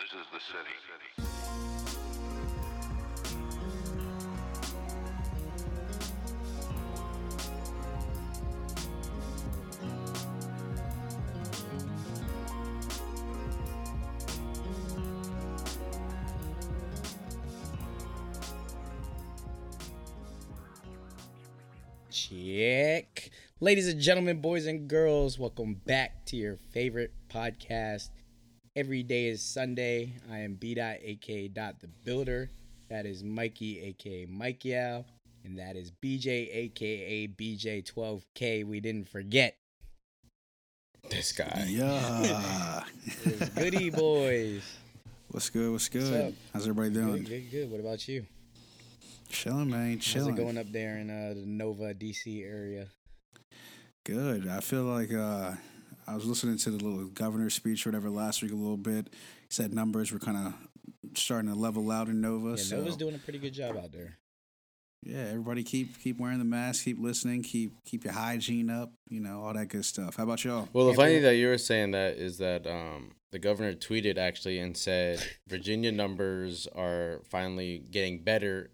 This is the city. Check. Ladies and gentlemen, boys and girls, welcome back to your favorite podcast. Every day is Sunday. I am B. Dot, Dot the Builder. That is Mikey, aka Mike Yao. And that is BJ, aka BJ12K. We didn't forget. This guy. Yeah. Goody Boys. what's good? What's good? What's? How's everybody doing? Good, good, good. What about you? Chilling, man. How's Chilling. it going up there in uh, the Nova, DC area? Good. I feel like uh, I was listening to the little governor's speech, or whatever, last week a little bit. He said numbers were kind of starting to level out in Nova. Yeah, so Nova's doing a pretty good job out there. yeah, everybody keep keep wearing the mask, keep listening, keep keep your hygiene up. You know all that good stuff. How about y'all? Well, the Yeah, funny but- that you were saying that is that um, the governor tweeted actually and said Virginia numbers are finally getting better,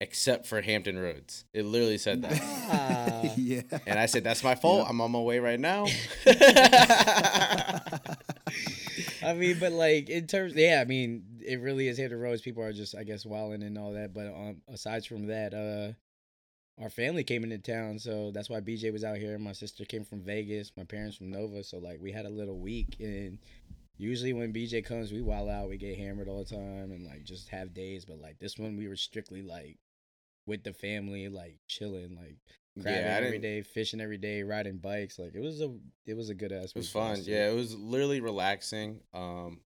except for Hampton Roads. It literally said that, Ah. yeah. and I said that's my fault. Yeah. I'm on my way right now. I mean, but like in terms, yeah, I mean, it really is Hampton Roads. People are just, I guess, wilding and all that. But um, aside from that, uh, our family came into town, so that's why BJ was out here. My sister came from Vegas, my parents from Nova, so like we had a little week. And usually when BJ comes, we wild out, we get hammered all the time, and like just have days. But like this one, we were strictly like with the family, like chilling, like crabbing yeah, every day, fishing every day, riding bikes. Like it was a, it was a good ass. It was fun. Yeah, it was literally relaxing. Um,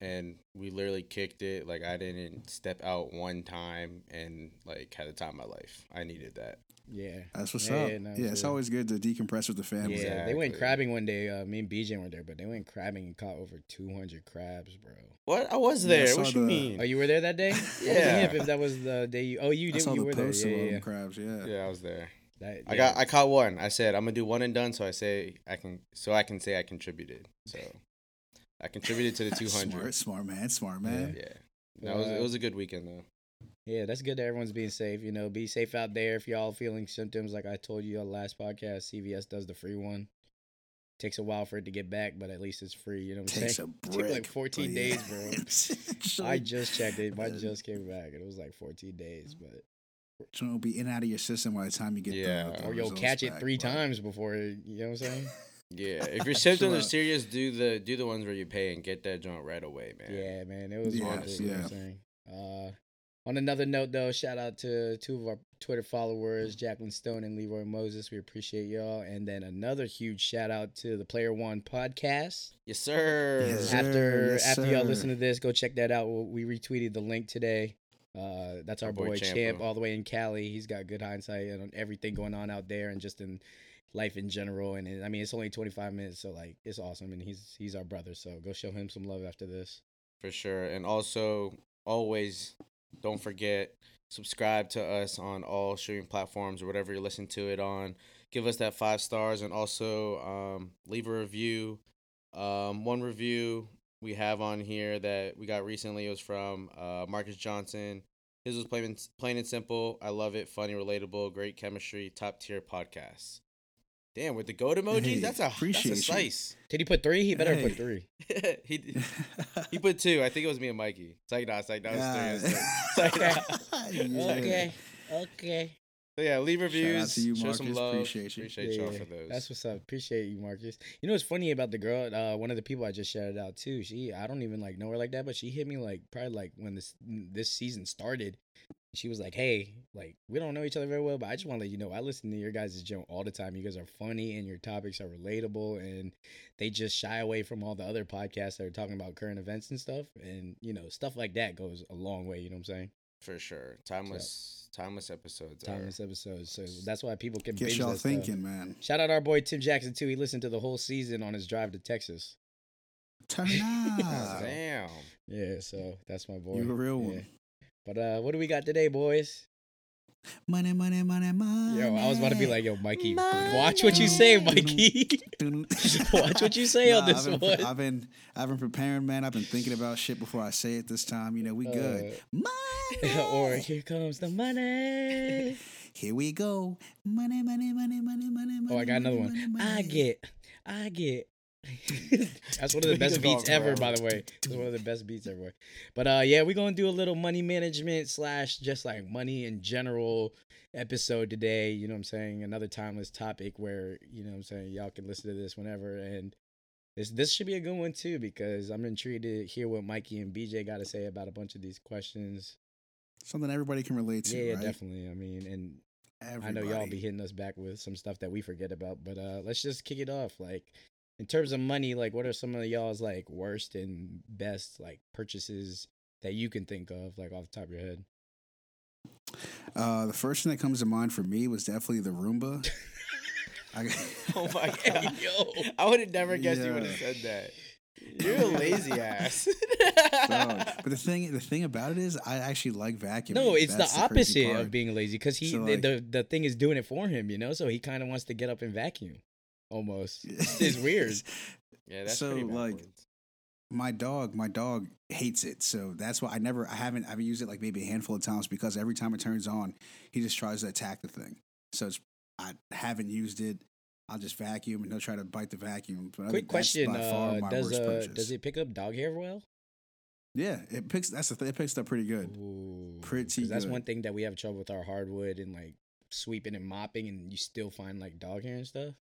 and we literally kicked it. Like I didn't step out one time and like had the time of my life. I needed that. Yeah. That's what's Yeah, up. yeah, Yeah, it's always good to decompress with the family. Yeah, they went crabbing one day. Uh, me and BJ weren't there, but they went crabbing and caught over 200 crabs, bro. What? I was Yeah, I there. saw what you the- mean? Oh, you were there that day? I Yeah. if that was the day you. Oh, you I did. saw You the were there. post Yeah, of yeah, yeah. crabs. Yeah. yeah, I was there. That- I got I caught one. I said I'm gonna do one and done, so I say I can so I can say I contributed. So I contributed to the 200. Smart, smart man, smart man. Yeah, that was it Uh, was a good weekend though. Yeah, that's good that everyone's being safe. You know, be safe out there. If y'all feeling symptoms, like I told you on the last podcast, CVS does the free one. Takes a while for it to get back, but at least it's free. You know what I'm Takes a saying? brick. Took like 14 but days, bro. I just checked it. Mine Uh, just came back, and it was like 14 days. But Trying to be in and out of your system by the time you get Yeah. the, the or you'll results catch it back, three but- times before. You know what I'm saying? Yeah, if your symptoms are serious, do the do the ones where you pay and get that joint right away, man. Yeah, man, it was Yes, worth it. You know what I'm yeah. saying? Uh, on another note, though, shout out to two of our Twitter followers, Jacqueline Stone and Leroy Moses. We appreciate y'all. And then another huge shout out to the Player One podcast. Yes, sir. Yes, sir. after yes, after y'all listen to this, go check that out. We retweeted the link today. Uh, that's our, Our boy, boy Champ, Champa. all the way in Cali. He's got good hindsight on everything going on out there and just in life in general. And it- I mean, it's only 25 minutes, so like it's awesome. And he's he's our brother, so go show him some love after this. For sure. And also, always don't forget subscribe to us on all streaming platforms or whatever you're listening to it on. Give us that five stars and also um, leave a review. Um, one review we have on here that we got recently was from uh, Marcus Johnson. His was plain and, plain and simple. I love it. Funny, relatable, great chemistry, top tier podcast. Damn, with the goat emojis, Hey, that's a that's appreciate a you. slice. Did he put three? He better Hey. put three. he he put two. I think it was me and Mikey. It's like, no, it's like, no, it's three. It's three. It's like, Yeah. Okay. Okay. So yeah, leave Shout out reviews. to you, show some love. Appreciate you. Appreciate y'all Yeah, for those. That's what's up. Appreciate you, Marcus. You know what's funny about the girl? Uh, one of the people I just shouted out too. She, I don't even like know her like that, but she hit me like probably like when this this season started. She was like, "Hey, like we don't know each other very well, but I just want to let you know I listen to your guys' joke all the time. You guys are funny and your topics are relatable, and they just shy away from all the other podcasts that are talking about current events and stuff. And you know, stuff like that goes a long way. You know what I'm saying? For sure. Timeless, timeless episodes. are- Timeless episodes. So that's why people can Get binge y'all that stuff. thinking, man. Shout out our boy Tim Jackson too. He listened to the whole season on his drive to Texas. Turn up. Damn. Yeah, so that's my boy. You a real Yeah. one. But uh, what do we got today, boys? Money, money, money, money. Yo, I was about to be like, yo, Mikey, Money. watch what you say, Mikey. watch what you say on this I've been, one. I've been, I've been preparing, man. I've been thinking about shit before I say it this time. You know, we good. Uh, money. or here comes the money. Here we go. Money, money, money, money, money, money. Oh, I got another money, one. money, I get, I get. That's one of the best beats ever, by the way. It's one of the best beats ever. But uh, yeah, we're gonna do a little money management slash just like money in general episode today. You know what I'm saying? Another timeless topic where you know what I'm saying y'all can listen to this whenever and. This, this should be a good one too because I'm intrigued to hear what Mikey and BJ got to say about a bunch of these questions. Something everybody can relate to. yeah, right? definitely. I mean, and Everybody. I know y'all be hitting us back with some stuff that we forget about, but uh let's just kick it off. Like in terms of money, like what are some of y'all's like worst and best like purchases that you can think of, like off the top of your head? Uh, the first thing that comes to mind for me was definitely the Roomba. I, Oh my god. yo. I would have never guessed you would have said that. You're a lazy ass. Dog. but the thing, the thing about it is, I actually like vacuuming. No, it's That's the opposite part. of being lazy because he So, the, like- the the thing is doing it for him, you know. So he kind of wants to get up and vacuum, almost. It's, it's weird. Yeah, that's So, pretty like, my dog, my dog hates it. So that's why I never, I haven't, I've used it like maybe a handful of times because every time it turns on, he just tries to attack the thing. So it's, I haven't used it. I'll just vacuum and he'll try to bite the vacuum. But Quick question: by far uh, my Does worst uh purchase. does it pick up dog hair well? Yeah, it picks. That's the thing. It picks up pretty good. Ooh, Pretty 'cause That's good. one thing that we have trouble with our hardwood and like sweeping and mopping, and you still find like dog hair and stuff.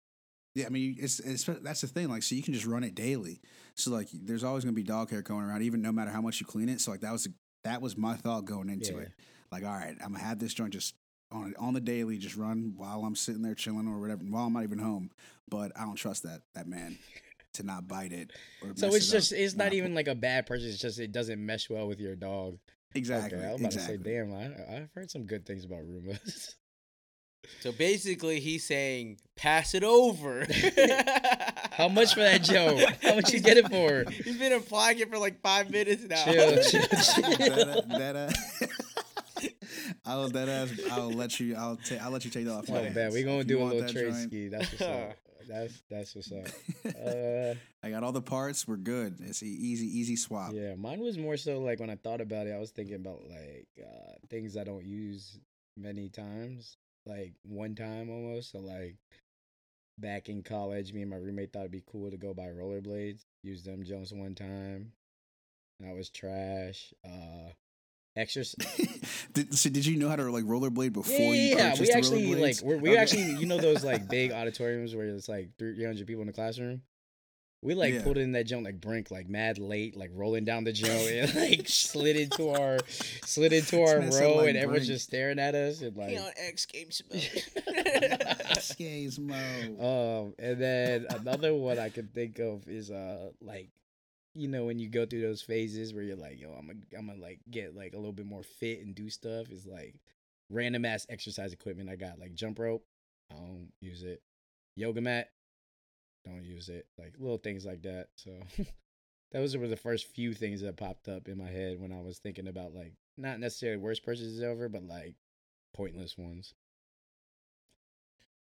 Yeah, I mean, it's, it's that's the thing. Like, so you can just run it daily. So like, there's always gonna be dog hair going around, even no matter how much you clean it. So like, that was that was my thought going into Yeah. it. Like, all right, I'm gonna have this joint just on on the daily, just run while I'm sitting there chilling or whatever, while I'm not even home. But I don't trust that that man to not bite it. Or So it's it just it's not even like a bad person. It's just it doesn't mesh well with your dog. exactly. okay, I was about exactly. to say, damn, I I've heard some good things about Roombas. So basically, he's saying, pass it over. How much for that, Joe? How much you get it for? He's been applying it for like five minutes now. Chill, chill, chill. that, that, I will that ass. I'll let you. I'll take. I'll let you take that off. my Oh, hands. bad. We gonna If do a little trade joint- ski. That's what's up. That's that's what's up. Uh, I got all the parts. We're good. It's an easy, easy swap. yeah, mine was more so like when I thought about it, I was thinking about like uh, things I don't use many times, like one time almost. So like back in college, me and my roommate thought it'd be cool to go buy rollerblades. Use them Jones one time. That was trash. Uh, exercise. did, so did you know how to like rollerblade before yeah, you yeah, yeah. We actually like we're, we Okay. actually you know those like big auditoriums where it's like three hundred people in the classroom. We like Yeah. pulled in that jump like brink like mad late, like rolling down the jump and like slid into our slid into our row, like, and everyone's just staring at us and like. He on X Games mode. Skaze mode. Um, and then another one I can think of is uh like, you know, when you go through those phases where you're like, yo, I'm gonna I'm gonna like get like a little bit more fit and do stuff. Is like random ass exercise equipment I got like jump rope, I don't use it. Yoga mat, don't use it. Like little things like that. So those were the first few things that popped up in my head when I was thinking about like not necessarily worst purchases ever, but like pointless ones.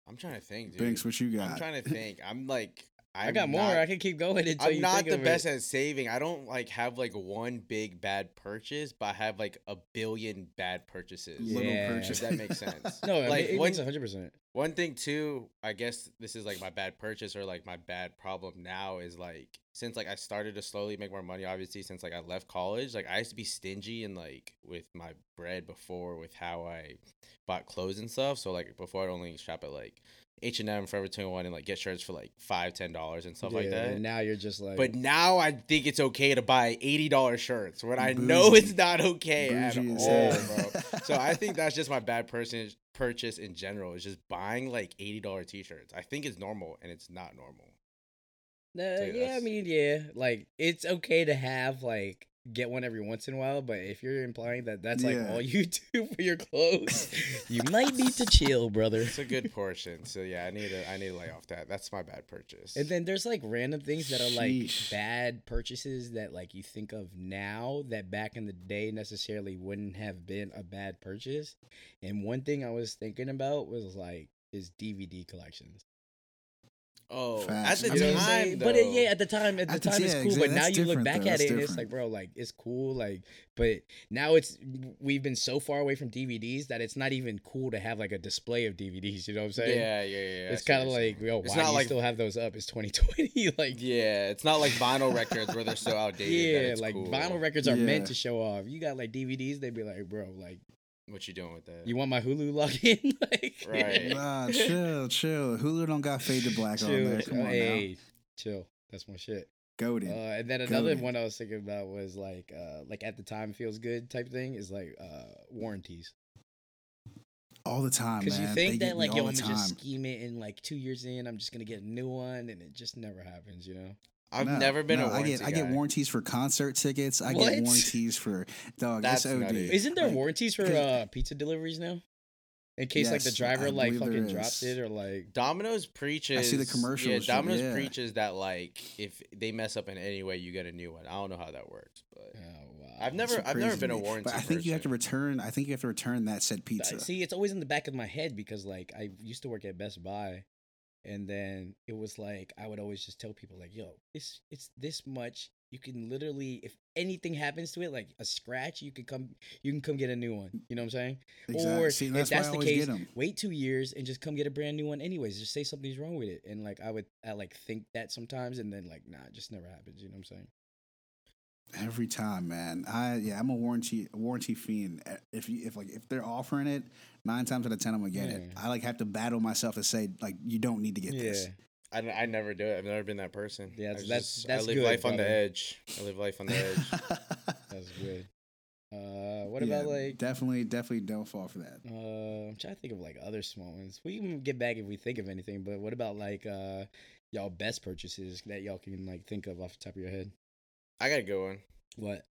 I'm trying to think, dude. Binks, what you got? I'm trying to think. I'm like, I'm i got more. Not, I can keep going until I'm you not think the of best it. at saving. I don't like have like one big bad purchase, but I have like a billion bad purchases. Little Yeah. purchase. That makes sense. No, like like, it one, makes hundred percent. one thing too. I guess this is like my bad purchase or like my bad problem now is like since like I started to slowly make more money. Obviously, since like I left college, like I used to be stingy and like with my bread before with how I bought clothes and stuff. So like before I'd only shop at like H and M, Forever Twenty One, and like get shirts for like five, ten dollars and stuff like that. And now you're just like, But now I think it's okay to buy eighty dollars shirts when I know it's not okay at Bougie as all, hell. bro. So I think that's just my bad person purchase in general. Is just buying like eighty dollar t-shirts. I think it's normal and it's not normal. Uh, Dude, yeah, I mean, yeah, like it's okay to have like get one every once in a while, but if you're implying that that's like Yeah. all you do for your clothes, you might need to chill, brother. It's a good portion. So yeah, I need to I need to lay off that. That's my bad purchase. And then there's like random things that are like Sheesh. bad purchases that like you think of now that back in the day necessarily wouldn't have been a bad purchase. And one thing I was thinking about was like is DVD collections. Oh, Facts. at the You know I'm time. But it, yeah, at the time, at the At the- time it's yeah, cool. exactly. But now you look back though. at That's it and it's like, bro, like it's cool. Like, but now it's we've been so far away from DVDs that it's not even cool to have like a display of DVDs. You know what I'm saying? yeah, yeah, yeah. It's kind of like, yo, It's why not do you like- still have those up? It's 2020. like, yeah, it's not like vinyl records where they're so outdated. that yeah, it's like cool. vinyl records are Yeah. meant to show off. You got like DVDs, they'd be like, bro, like, What you doing with that? you want my Hulu login? like, Right. Nah, chill, chill. Hulu don't got fade to black on there. chill, Come on now. chill. That's my shit. Goaded. Uh, and then another Goated. one I was thinking about was like, uh, like at the time feels good type thing is like uh warranties. all the time, Because you think get that like, yo, all I'm gonna just time. scheme it in like two years in, I'm just gonna get a new one, and it just never happens, you know. I've No, never been no, a warranty I get I get warranties for concert tickets. I What? get warranties for dog. That's That's OD. nutty. Isn't there Like, warranties for uh pizza deliveries now? In case like the driver I like fucking drops it or like Domino's preaches. Yeah, commercials for- Domino's yeah. Domino's preaches that like if they mess up in any way, you get a new one. I don't know how that works, but oh, wow. I've never, I've never been a warranty. But I think you have to return. I think you have to return that said pizza. See, it's always in the back of my head because like I used to work at Best Buy, and then it was like I would always just tell people like, "Yo, it's it's this much. You can literally, if anything happens to it, like a scratch, you can come, you can come get a new one. You know what I'm saying? Exactly. Or See, if that's that's why I the case, wait two years and just come get a brand new one. Anyways, just say something's wrong with it, and like I would, I like think that sometimes, and then like nah, it just never happens. You know what I'm saying? Every time, man. I yeah, I'm a warranty warranty fiend. If you if like if they're offering it, nine times out of ten I'm gonna get it. I like have to battle myself to say like you don't need to get yeah. this. I, I never do it. I've never been that person. Yeah, that's- that's- just- that's I live good, life on the edge. I live life on the edge. That's good. Uh, what Yeah, about like definitely definitely don't fall for that. Uh, I'm trying to think of like other small ones. We can get back if we think of anything. But what about like uh, y'all best purchases that y'all can like think of off the top of your head? I got a good one. What?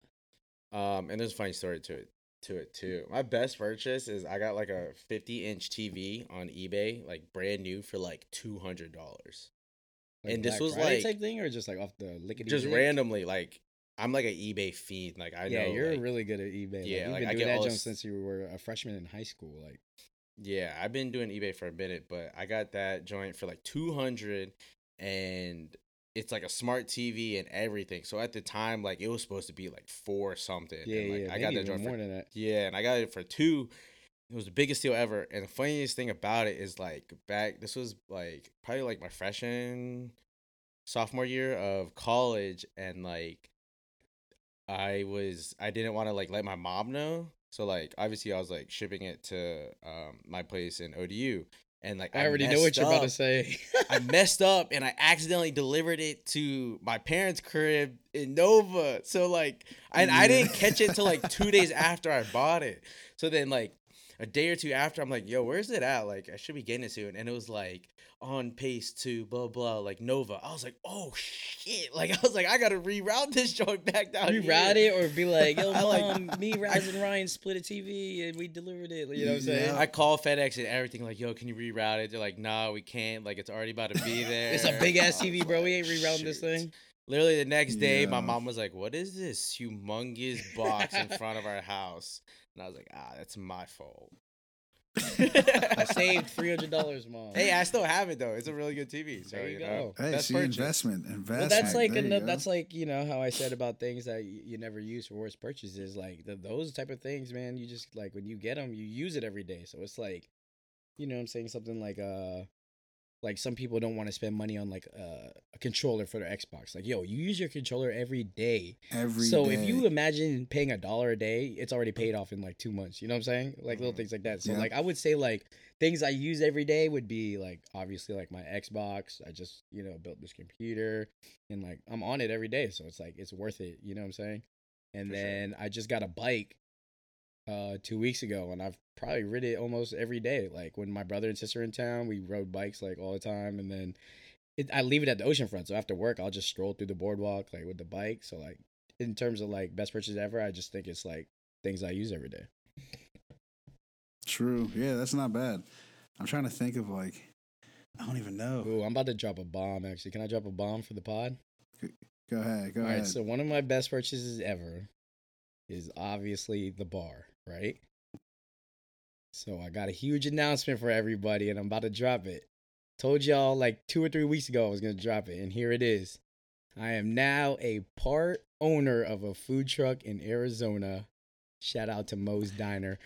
Um, and there's a funny story to it to it too. My best purchase is I got like a 50 inch TV on eBay, like brand new for like two hundred dollars. Like And this was, Friday like- type thing, or just like off the lickety Just randomly, like I'm like an eBay fiend. Like I yeah, know. Yeah, you're like- really good at eBay. Yeah, like, you've I been doing that this- since you were a freshman in high school. Like, Yeah, I've been doing eBay for a minute, but I got that joint for like 200 and it's like a smart TV and everything. So at the time like it was supposed to be like 4 something. yeah, and, like, yeah, I got that joint more for than that. Yeah, and I got it for 2. It was the biggest deal ever. And the funniest thing about it is like back this was like probably like my freshman sophomore year of college and like I was I didn't want to like let my mom know. So like obviously I was like shipping it to um my place in ODU and like I already know what you're about to say. I messed up and I accidentally delivered it to my parents' crib in Nova. So like and I Yeah. didn't catch it till like 2 days after I bought it. So then like a day or two after I'm like, "Yo, where's it at? Like I should be getting it soon." And it was like on pace to blah blah like Nova. I was like, "Oh shit." Like I was like, "I got to reroute this joint back down you here." it or be like, yo, I like- me, Raz, and Ryan split a TV and we delivered it. You know what I'm saying? Yeah. I call FedEx and everything like, "Yo, can you reroute it?" They're like, "Nah, we can't. Like it's already about to be there." It's a big ass TV, was bro. We ain't rerouting this thing. Literally the next day, my mom was like, "What is this humongous box in front of our house?" And I was like, "Ah, that's my fault." I saved three hundred dollars, mom. Hey, I still have it though. It's a really good TV. So There you you know, go. Hey, Best see purchase. investment, investment. Well, that's like There you another, that's like you know how I said about things that you, you never use for worst purchases. Like the, those type of things, man. You just like when you get them, you use it every day. So it's like, you know, what I'm saying something like uh, like some people don't want to spend money on like uh, a controller for their Xbox. Like, yo, you use your controller every day. every so if you imagine paying a dollar a day, it's already paid off in like two months. You know what I'm saying? Like little Mhm. things like that. So Yeah. like I would say like things I use every day would be like obviously like my Xbox. I just you know built this computer and like I'm on it every day, so it's like it's worth it. You know what I'm saying? And For sure. then I just got a bike uh two weeks ago, and I've probably rid it almost every day. Like when my brother and sister are in town, we rode bikes like all the time, and then. It, I leave it at the oceanfront, so after work, I'll just stroll through the boardwalk like with the bike. So like, in terms of like best purchase ever, I just think it's like things I use every day. True. Yeah, that's not bad. I'm trying to think of like I don't even know. Ooh, I'm about to drop a bomb. Actually, can I drop a bomb for the pod? Go ahead. Go All ahead. right. So one of my best purchases ever is obviously the bar, right? So I got a huge announcement for everybody, and I'm about to drop it. Told y'all like two or three weeks ago I was gonna drop it, and here it is. I am now a part owner of a food truck in Arizona. Shout out to Moe's Diner.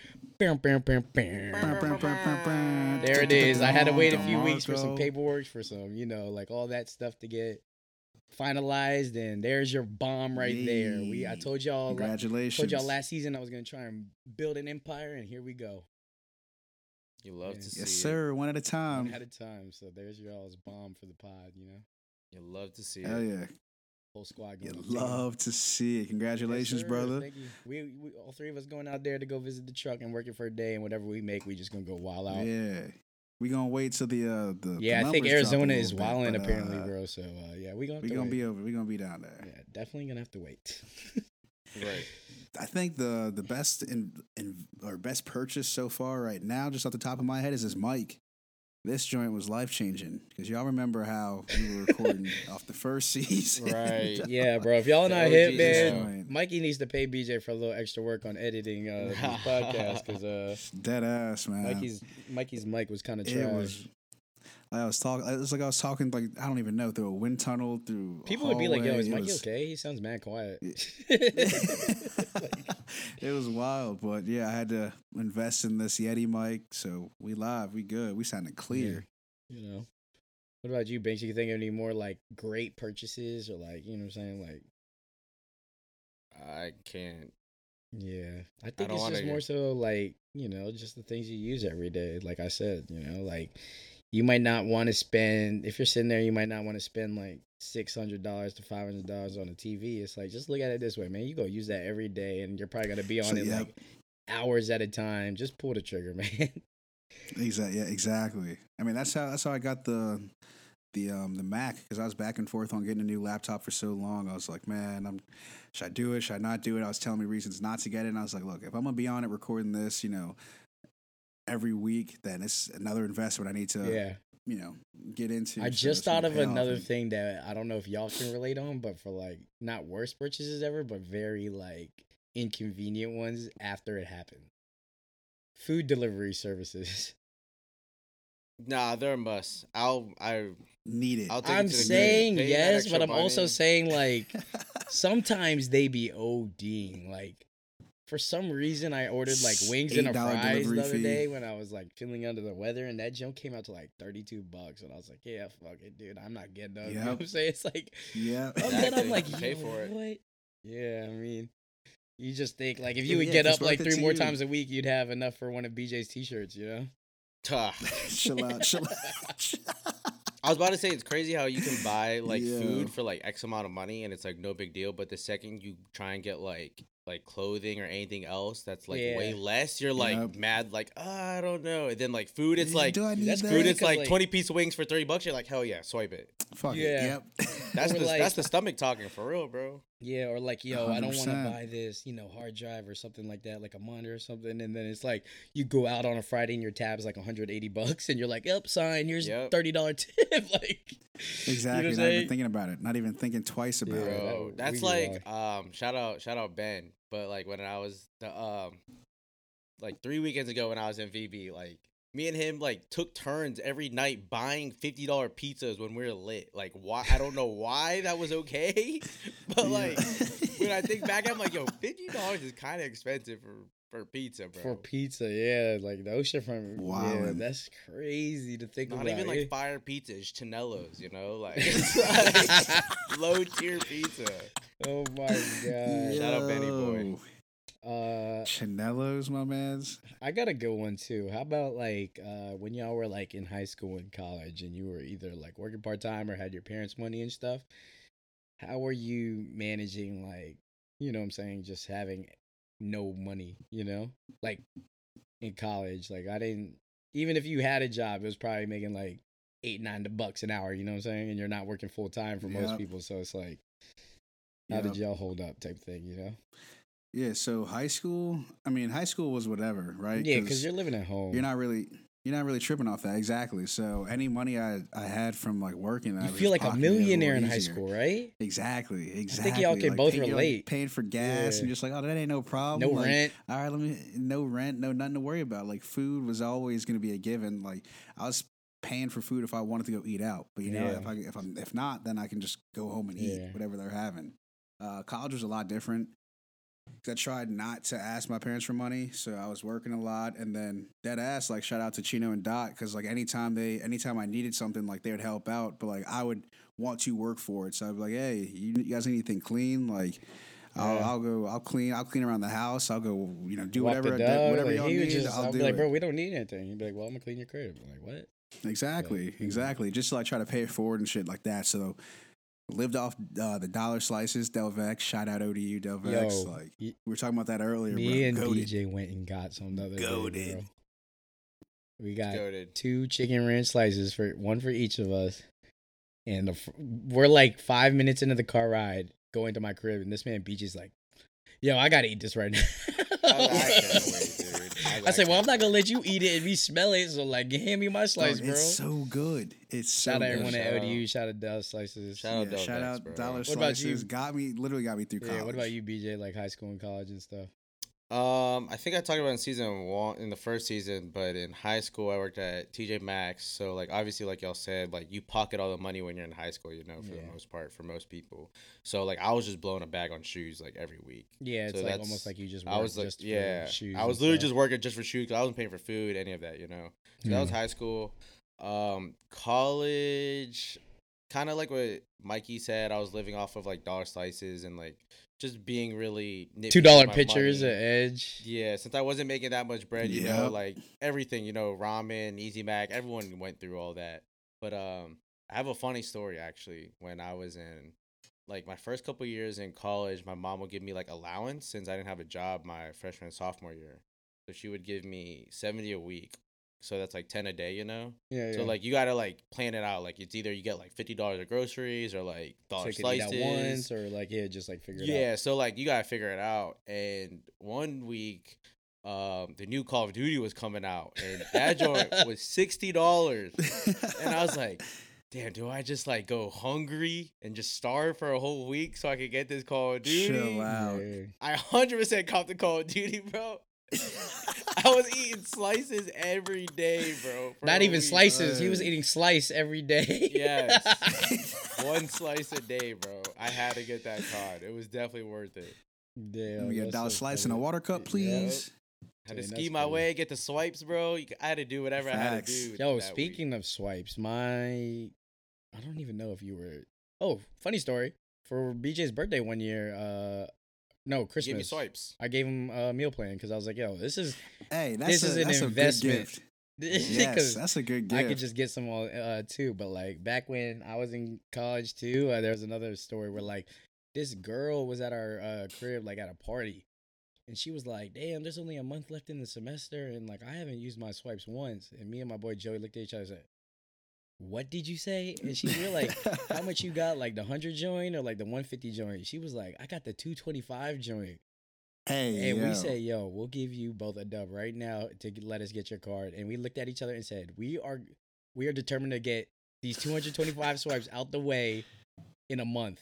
There it is. I had to wait a few weeks for some paperwork, for some, you know, like all that stuff to get finalized. And there's your bomb right there. We, I told y'all, like, Congratulations. told y'all last season I was gonna try and build an empire, and here we go, You love Yeah. to see it. Yes, it. sir. One at a time. one at a time. So there's y'all's bomb for the pod. You know, You love to see Hell it. yeah. whole squad You love to see it. Congratulations, sir. brother. Thank you. We, we all three of us going out there to go visit the truck and working for a day, and whatever we make, we just gonna go wild out. Yeah. We gonna wait till the uh the Yeah, the I think numbers drop a Arizona is wilding but, apparently, uh, bro. So uh, yeah, we gonna We to gonna wait. be over. We gonna be down there. Yeah, definitely gonna have to wait. Right. I think the the best in, in or best purchase so far right now, just off the top of my head, is this mic. This joint was life changing because y'all remember how we were recording off the first season, Right. yeah, bro. If y'all The not hit, man, joint. Mikey needs to pay BJ for a little extra work on editing uh, this podcast because uh, Dead ass man. Mikey's Mikey's mic was kind of it trash. was. I was talking. It was like I was talking like I don't even know through a wind tunnel through. a People would be like, "Yo, hallway. is It Mikey was- okay? He sounds mad quiet." It was wild, but yeah, I had to invest in this Yeti mic, so we live, we good, we sounded clear. you know. What about you, Banks? You think of any more like great purchases or like you know what I'm saying? Like, I can't. yeah, I think don't it's wanna just more so like you know just the things you use every day. Like I said, you know, like you might not want to spend if you're sitting there, you might not want to spend like six hundred dollars to five hundred dollars on a TV. It's like just look at it this way, man. You go use that every day, and you're probably gonna be on So, it yeah. like hours at a time. Just pull the trigger, man. Exactly. Yeah, exactly. I mean, that's how that's how I got the the um the Mac because I was back and forth on getting a new laptop for so long. I was like, man, I'm should I do it? Should I not do it? I was telling me reasons not to get it, and I was like, look, if I'm gonna be on it recording this, you know, every week, then it's another investment I need to, yeah. you know, get into. I just it's thought of another And- thing that I don't know if y'all can relate on, but for like not worst purchases ever, but very like inconvenient ones after it happened. Food delivery services. Nah, they're a must. I'll. I. Need it. I'll take I'm to saying grave. Yes, but I'm also saying like sometimes they be ODing. Like for some reason I ordered like wings and a $8 fries delivery the other fee. day when I was like feeling under the weather and that junk came out to like 32 bucks and I was like, yeah, fuck it, dude. I'm not getting those. You know Yep. what I'm saying? It's like yeah. And then I'm Exactly. like, Pay yo, for it. What? Yeah, I mean, you just think like if you would yeah, get up like three more you. times a week, you'd have enough for one of BJ's t-shirts. You know? Tuh. chill out. Chill out. I was about to say it's crazy how you can buy like Yeah. food for like X amount of money and it's like no big deal, but the second you try and get like like clothing or anything else that's like way less, you're like Yep. mad, like "Ah, I don't know. And then like food, it's like do I need that's that? food, Yeah, it's 'cause, like, like- twenty piece of wings for thirty bucks. You're like hell yeah, swipe it. Fuck Yeah. it. Yep. That's the like- that's the stomach talking for real, bro. Yeah, or like, yo, I don't want to buy this, you know, hard drive or something like that, like a monitor or something, and then it's like you go out on a Friday and your tab's like 180 bucks, and you're like, yep, sign, here's Yep. thirty dollar tip, like Exactly. what not I'm even thinking about it. Not even thinking twice about Yeah, it. that Bro, that's we like be um shout out shout out Ben. But like when I was the um like three weekends ago when I was in VB, like me and him like took turns every night buying fifty dollar pizzas when we were lit. Like why I don't know why that was okay. But like when I think back, I'm like, yo, fifty dollars is kind of expensive for for pizza, bro. for pizza, yeah, like those shit from yeah, Wildin'. that's crazy to think Not about. Not even yeah. like fire pizzas, Chanello's, you know, like, like low tier pizza. Oh my god. Shout out Benny Boy. Uh, Chanello's, my man's. I got a good one too. How about like uh when y'all were like in high school and college and you were either like working part time or had your parents' money and stuff? How were you managing like, you know what I'm saying, just having no money, you know? Like in college, like I didn't even if you had a job, it was probably making like eight, nine bucks an hour, you know what I'm saying? And you're not working full time for most people. So it's like How did y'all hold up? Type thing, you know? Yeah. So high school. I mean, high school was whatever, right? Yeah, because you're living at home. you're not really you're not really tripping off that exactly. So any money I I had from like working, I You feel like a millionaire little in high school, right? Exactly, exactly. I think y'all can both pay- you're, like, relate. paying for gas and Yeah. just like, oh, that ain't no problem. No Like, rent. All right, let me. No rent, no nothing to worry about. Like food was always going to be a given. Like I was paying for food if I wanted to go eat out, but you know, Yeah. if I if I'm if not, then I can just go home and eat Yeah. whatever they're having. Uh, college was a lot different. I tried not to ask my parents for money, so I was working a lot, and then dead ass like shout out to Chino and Dot because like anytime they anytime I needed something like they would help out, but like I would want to work for it, so I'd be like, hey, you, you guys need anything clean? Like, I'll, Yeah. I'll go, I'll clean, I'll clean around the house, I'll go, you know, do Walk whatever, that- dog, whatever like, y'all need, just, I'll I'll do be like, it. bro, we don't need anything. He'd be like, well, I'm gonna clean your crib. I'm like, what? Exactly, Yeah. exactly. Just to like try to pay it forward and shit like that. So lived off uh, the dollar slices, Delvex. Shout out ODU Delvex. Yo, like we were talking about that earlier. Me and bro. Goated. BJ went and got some the other day, Goated. bro. We got Goated. two chicken ranch slices for one for each of us, and the, we're like five minutes into the car ride going to my crib, and this man BJ's like, "Yo, I gotta eat this right now." I, I can't wait, dude. I said, "Well, I'm not gonna let you eat it and me smell it, so like, hand me my slice, bro." It's so good. It's so good. shout out everyone at. ODU. Shout out Dallas Slices. Shout out Yeah, shout out dollar What about you? Got me literally got me through college. Yeah, what about you, BJ? Like high school and college and stuff. Um, I think I talked about in season one in the first season, but in high school I worked at TJ Maxx. So like obviously like y'all said, like you pocket all the money when you're in high school, you know, for Yeah. the most part, for most people. So like I was just blowing a bag on shoes like every week. Yeah, it's So like almost like you just. I was like, just for yeah, shoes I was literally stuff. just working just for shoes. 'cause I wasn't paying for food, any of that, you know. So that was high school. Um, college, kind of like what Mikey said. I was living off of like dollar slices and like just being really two dollar pitchers money. at Edge. Yeah, since I wasn't making that much bread, you know, like everything, you know, ramen, Easy Mac, everyone went through all that. But um, I have a funny story actually. When I was in like my first couple years in college, my mom would give me like allowance since I didn't have a job my freshman and sophomore year. So she would give me seventy a week. So that's like ten a day, you know. Yeah, yeah. So like you gotta like plan it out. Like it's either you get like fifty dollars of groceries or like dollar so you could eat slices. once or like yeah, just like figure it out. Yeah, so like you gotta figure it out. And one week, um, the new Call of Duty was coming out, and that joint was sixty dollars. And I was like, damn, do I just like go hungry and just starve for a whole week so I could get this Call of Duty? Chill out. I hundred percent caught the Call of Duty, bro. I was eating slices every day, bro. Not even week. slices. He was eating slice every day. Yes. One slice a day, bro. I had to get that card. It was definitely worth it. Damn. Let me get a dollar so slice and a water cup, please. Had to Dang, ski my funny. way, get the swipes, bro. I had to do whatever I had to do. Yo, that speaking of swipes, my I don't even know if you were. Oh, funny story. For BJ's birthday one year, uh, no week. Christmas. give me swipes. I gave him a meal plan because I was like, "Yo, this is Hey, that's This a, is an that's investment. a good gift. Yes, that's a good gift. I could just get some all uh, too." But like back when I was in college too, uh, there was another story where like this girl was at our uh, crib like at a party, and she was like, "Damn, there's only a month left in the semester, and like I haven't used my swipes once." And me and my boy Joey looked at each other and said, "What did you say?" And she we were like, "How much you got? Like the hundred joint or like the one fifty joint?" She was like, "I got the two twenty five joint." Hey, And yo. we said, "Yo, we'll give you both a dub right now to let us get your card." And we looked at each other and said, "We are, we are determined to get these 225 swipes out the way in a month."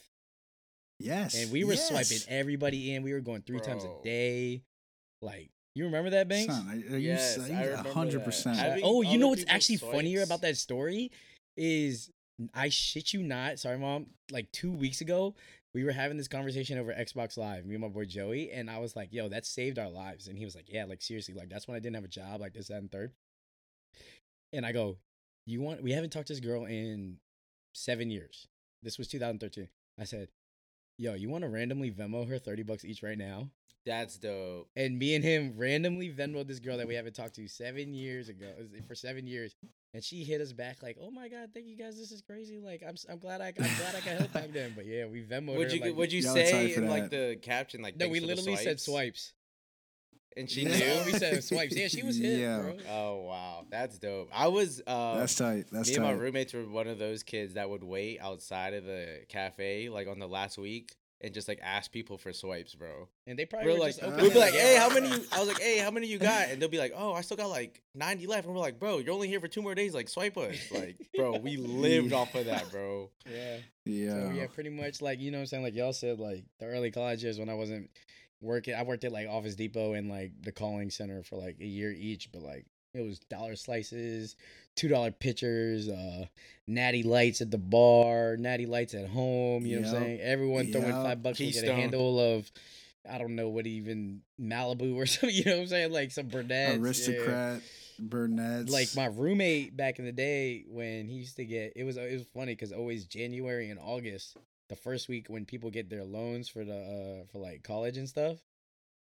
yes, And we were yes. swiping everybody in. We were going three times a day. Like, you remember that, Banks? Son, are, are you Yes, s- I you remember hundred that. percent? I- Having oh, you know what's people's actually funnier about that story is I shit you not. Sorry, mom. Like two weeks ago, we were having this conversation over Xbox Live, me and my boy Joey, and I was like, "Yo, that saved our lives." And he was like, "Yeah, like seriously, like that's when I didn't have a job, like this, that, and third. And I go, "You want? We haven't talked to this girl in seven years. This was 2013." I said, "Yo, you want to randomly Venmo her 30 bucks each right now?" That's dope. And me and him randomly Venmoed this girl that we haven't talked to seven years ago for seven years, and she hit us back like, "Oh my god, thank you guys, this is crazy. Like, I'm s- I'm glad I I'm glad I could help back then." But yeah, we Venmoed Would her. you like, would you Y'all say for in like the caption like No, we for the literally said swipes? swipes. and she Yeah. knew. we said swipes. Yeah, she was hit, Yeah. bro. Oh wow, that's dope. I was um, That's tight. That's me tight. and my roommates were one of those kids that would wait outside of the cafe like on the last week and just like ask people for swipes, bro. And they probably We're were like, just we'd be like, hey, how many? I was like, hey, how many you got? And they'll be like, oh, I still got like ninety left. And we're like, bro, you're only here for two more days. Like, swipe us. Like, bro, we lived off of that, bro. Yeah. Yeah. So yeah, pretty much like you know what I'm saying. Like y'all said, like the early college years when I wasn't working, I worked at like Office Depot and like the calling center for like a year each, but like it was dollar slices, two dollar pitchers, uh, natty lights at the bar, natty lights at home. You know what I'm saying? Everyone throwing Yep. five bucks to get a handle of. I don't know what even Malibu or something. You know what I'm saying? Like some Burnett's. yeah. Aristocrat, Burnett's. Like my roommate back in the day when he used to get it was it was funny because always January and August, the first week when people get their loans for the uh for like college and stuff,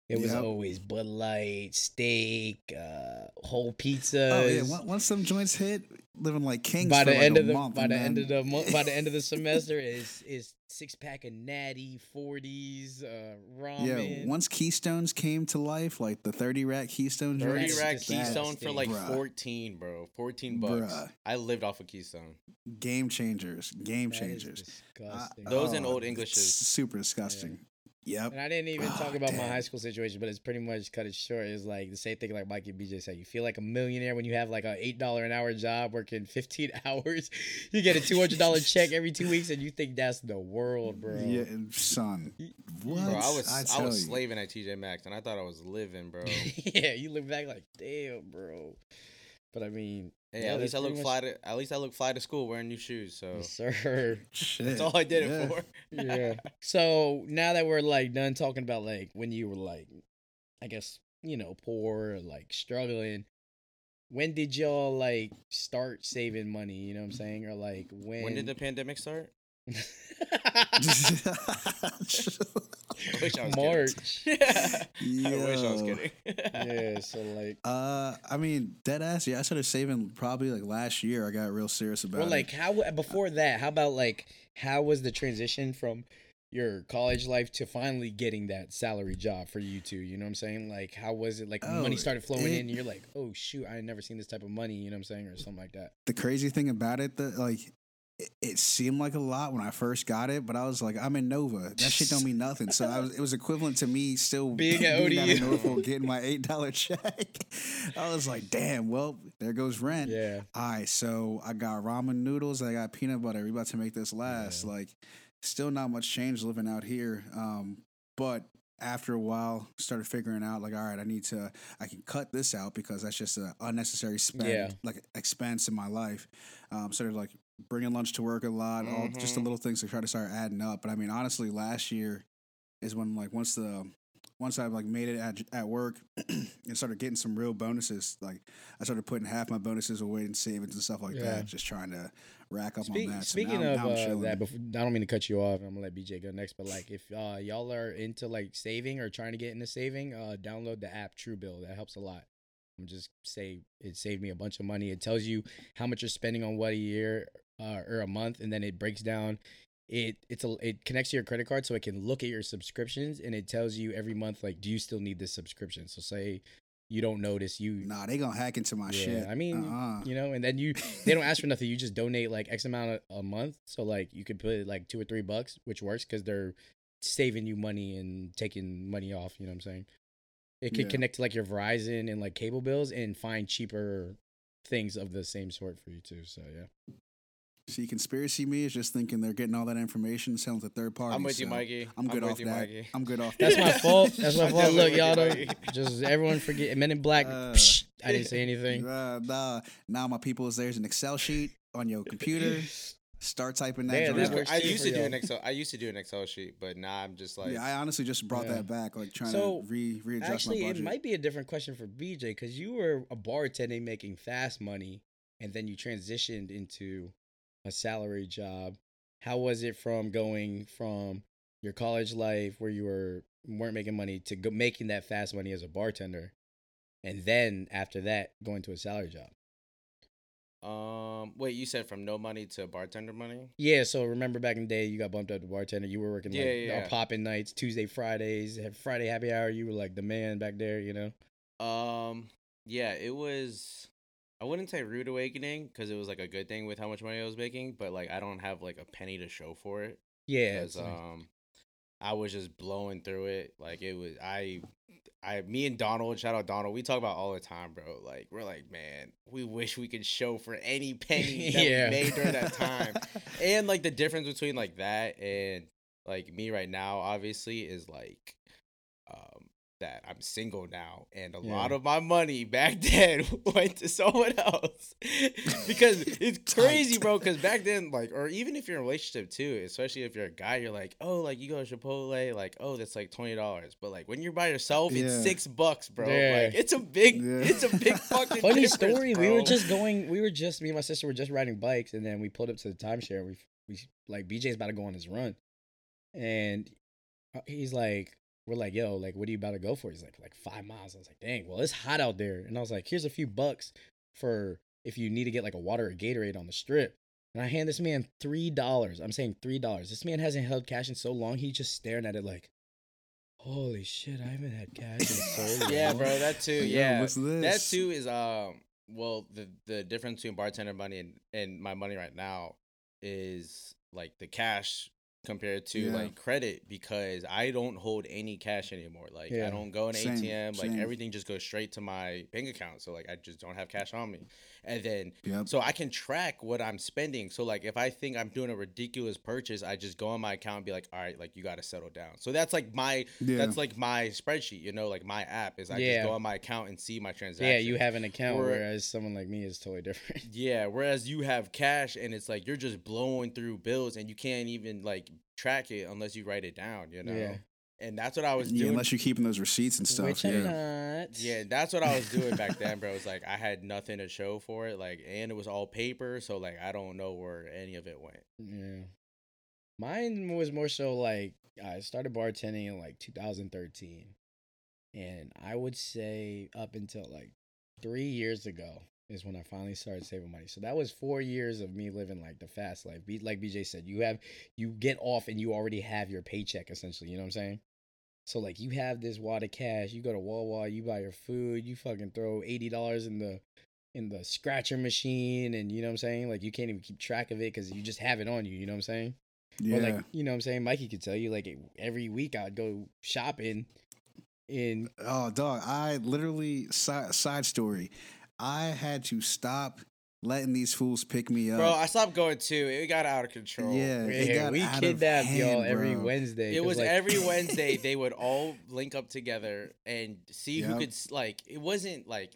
it was Yep. always Bud Light, steak, uh, whole pizzas. Oh yeah, once some joints hit, living like kings by the like end of the month, by the end of the month by the end of the semester is is six pack of natty forties uh ramen. Yeah, once Keystones came to life, like the thirty rack Keystone Thirty joints, rack. Keystone for like Bruh. fourteen, bro. Fourteen bucks. Bruh. I lived off of Keystone. game changers, game That changers. disgusting. Those oh, Old Englishes. Super disgusting. Yep. And I didn't even ah, talk Oh, about my high school situation, but it's pretty much cut it short. It's like the same thing like Mikey and BJ said. You feel like a millionaire when you have like a eight dollar an hour job working fifteen hours. You get a two hundred dollar check every two weeks, and you think that's the world, bro. Yeah, and son. What? Bro, I was I, tell was you. slaving at TJ Maxx and I thought I was living, bro. yeah, you look back like, damn, bro. But I mean, Hey, Yeah, at least I look pretty fly to at least I look fly to school wearing new shoes. So yes, sir. That's all I did yeah. it for. yeah. So now that we're like done talking about like when you were like, I guess you know poor or like struggling. When did y'all like start saving money? You know what I'm saying, or like when? When did the pandemic start? I I wish I was March. kidding. I wish I was kidding. yeah. So like, Uh, I mean, dead ass. Yeah, I started saving probably like last year. I got real serious about it. well, it. like how before that? How about like how was the transition from your college life to finally getting that salary job for you two? You know what I'm saying? Like how was it? Like Oh, money started flowing it- in, and you're like, oh shoot, I had never seen this type of money. You know what I'm saying, or something like that. the crazy thing about it, that like it, it seemed like a lot when I first got it, but I was like, I'm in Nova. That shit don't mean nothing. So I was, it was equivalent to me still Being at ODU. Norfolk, getting my eight dollar check. I was like, damn. Well, there goes rent. Yeah. All right, so I got ramen noodles. I got peanut butter. We about to make this last. Like, still not much change living out here. Um, but after a while, started figuring out like, all right, I need to. I can cut this out because that's just an unnecessary spend, Yeah. like expense in my life. Um, started like bringing lunch to work a lot. All just the Mhm. little things to try to start adding up. But I mean, honestly, last year is when like once the once I like made it at at work and started getting some real bonuses, like I started putting half my bonuses away in savings and stuff like Yeah. that, just trying to rack up Speak, on that. So speaking now, of now uh, that, before, I don't mean to cut you off. I'm gonna let BJ go next, but like if uh, y'all are into like saving or trying to get into saving, uh, download the app Truebill. That helps a lot. I'm just say it saved me a bunch of money. It tells you how much you're spending on what a year uh, or a month, and then it breaks down. It it's a it connects to your credit card, so it can look at your subscriptions, and it tells you every month like, do you still need this subscription? So say you don't notice you nah, they gonna hack into my yeah, shit. I mean, uh-uh. you know, and then you they don't ask for nothing. You just donate like X amount a, a month. So like you could put like two or three bucks, which works because they're saving you money and taking money off. You know what I'm saying? It could Yeah. connect to like your Verizon and like cable bills and find cheaper things of the same sort for you too. So yeah, See, conspiracy me is just thinking they're getting all that information, selling to third parties. I'm with you, Mikey. I'm good with off you, that. Mikey. I'm good off that's that. my fault. That's my I'm fault. definitely Look, y'all don't just everyone forget Men in Black. Uh, psh, I didn't say anything. Uh, nah, now my people is there's an Excel sheet on your computer. Start typing that. Yeah, that I used to do an Excel. I used to do an Excel sheet, but now I'm just like, yeah, I honestly just brought Yeah. that back, like trying So, to re readjust Actually, my it might be a different question for BJ because you were a bartender making fast money, and then you transitioned into a salary job. How was it from going from your college life where you were weren't making money to go, making that fast money as a bartender, and then after that going to a salary job? um, wait, you said from no money to bartender money? Yeah, so remember back in the day, you got bumped up to bartender. You were working like Yeah, yeah, yeah. popping nights, Tuesday, Fridays, Friday happy hour. You were like the man back there, you know. Um, yeah, it was. I wouldn't say rude awakening because it was like a good thing with how much money I was making, but like I don't have like a penny to show for it. Yeah, Because um, I was just blowing through it. Like it was I I me and Donald, shout out Donald, we talk about all the time, bro. Like we're like, man, we wish we could show for any penny that Yeah. we made during that time. and like the difference between like that and like me right now, obviously, is like that I'm single now, and a lot of my money back then went to someone else because it's crazy, bro. Because back then, like, or even if you're in a relationship too, especially if you're a guy, you're like, oh, like you go to Chipotle, like, oh, that's like twenty dollars. But like when you're by yourself, it's six bucks, bro. Yeah. Like it's a big, Yeah. it's a big fucking. Funny difference, story. We were just going. We were just me and my sister were just riding bikes, and then we pulled up to the timeshare. We we like BJ's about to go on his run, and uh, he's like, "We're like, yo, like, what are you about to go for?" He's like, "Like five miles." I was like, "Dang, well, it's hot out there," and I was like, "Here's a few bucks for if you need to get like a water or Gatorade on the strip." And I hand this man three dollars. I'm saying three dollars. This man hasn't held cash in so long. He's just staring at it like, "Holy shit, I haven't had cash in so long." Yeah, bro. That too. Yo, Yeah, what's that too is um. Well, the the difference between bartender money and, and my money right now is like the cash compared to Yeah. like credit because I don't hold any cash anymore. Like I don't go in Same, ATM. Like same. everything just goes straight to my bank account. So like I just don't have cash on me. And then Yep. so I can track what I'm spending. So like if I think I'm doing a ridiculous purchase, I just go on my account and be like, all right, like you got to settle down. So that's like my Yeah. that's like my spreadsheet. You know, like my app is I Yeah. just go on my account and see my transactions. Yeah, you have an account, Or- whereas someone like me is totally different. Yeah, whereas you have cash and it's like you're just blowing through bills and you can't even like track it unless you write it down. You know. Yeah. And that's what I was yeah, doing. unless you're keeping those receipts and stuff. Which yeah. I'm not. Yeah, that's what I was doing back then, bro. It's like I had nothing to show for it, like, and it was all paper, so like I don't know where any of it went. Yeah. Mine was more so like I started bartending in like 2013. And I would say up until like three years ago is when I finally started saving money. So that was four years of me living like the fast life. Like BJ said, you have you get off and you already have your paycheck essentially. You know what I'm saying? So like you have this wad of cash, you go to Wawa, you buy your food, you fucking throw eighty dollars in the in the scratcher machine, and you know what I'm saying? Like you can't even keep track of it because you just have it on you. You know what I'm saying? Yeah. Or like you know what I'm saying? Mikey could tell you like every week I'd go shopping in Oh, dog! I literally side, side story. I had to stop letting these fools pick me up. Bro, I stopped going too. It got out of control. Yeah, it Yeah, got we out of kidnapped y'all hand, every. Wednesday. It was like- every Wednesday they would all link up together and see who could like. It wasn't like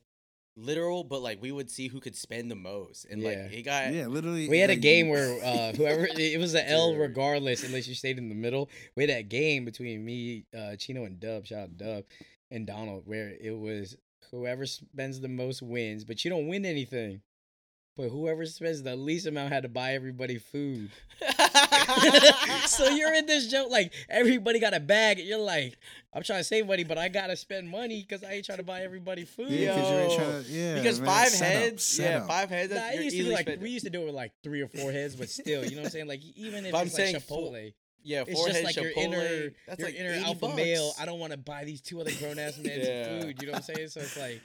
literal, but like we would see who could spend the most, and Yeah. like it got. Yeah, literally. we had a game where uh, whoever it was an L Dude. regardless unless you stayed in the middle. We had that game between me, uh, Chino, and Dub. Shout out Dub and Donald, where it was whoever spends the most wins, but you don't win anything. But whoever spends the least amount had to buy everybody food. so you're in this joke like everybody got a bag, and you're like, I'm trying to save money, but I gotta spend money because I ain't trying to buy everybody food. Yeah, because you ain't trying to. Yeah, because man, five setup, heads, yeah, setup. five heads. Nah, that's- you're used to like spending- we used to do it with like three or four heads, but still, you know what I'm saying? Like even if But I'm it's like saying full- Chipotle, yeah, it's four just heads like your inner, that's your like inner alpha bucks. male. I don't want to buy these two other grown ass men Yeah. food. You know what I'm saying? So it's like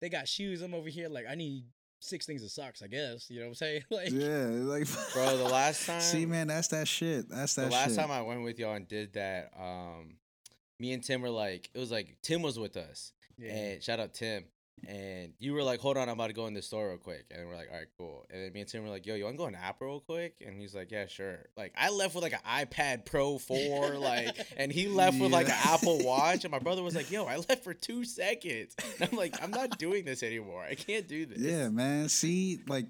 they got shoes. I'm over here like I need six things of socks. I guess you know what I'm saying? Like Yeah, like Bro, the last time. See, man, that's that shit. That's that the last shit. time I went with y'all and did that, um, me and Tim were like, it was like Tim was with us, yeah. and shout out Tim, and you were like, hold on, I'm about to go in the store real quick, and we're like, all right, cool, and then me and Tim were like, yo, you want to go in Apple real quick, and he's like, yeah, sure. Like I left with like an iPad Pro four, like, and he left with like an Apple Watch, and my brother was like, yo, I left for two seconds, and I'm like, I'm not doing this anymore. I can't do this. Yeah, man. See, like,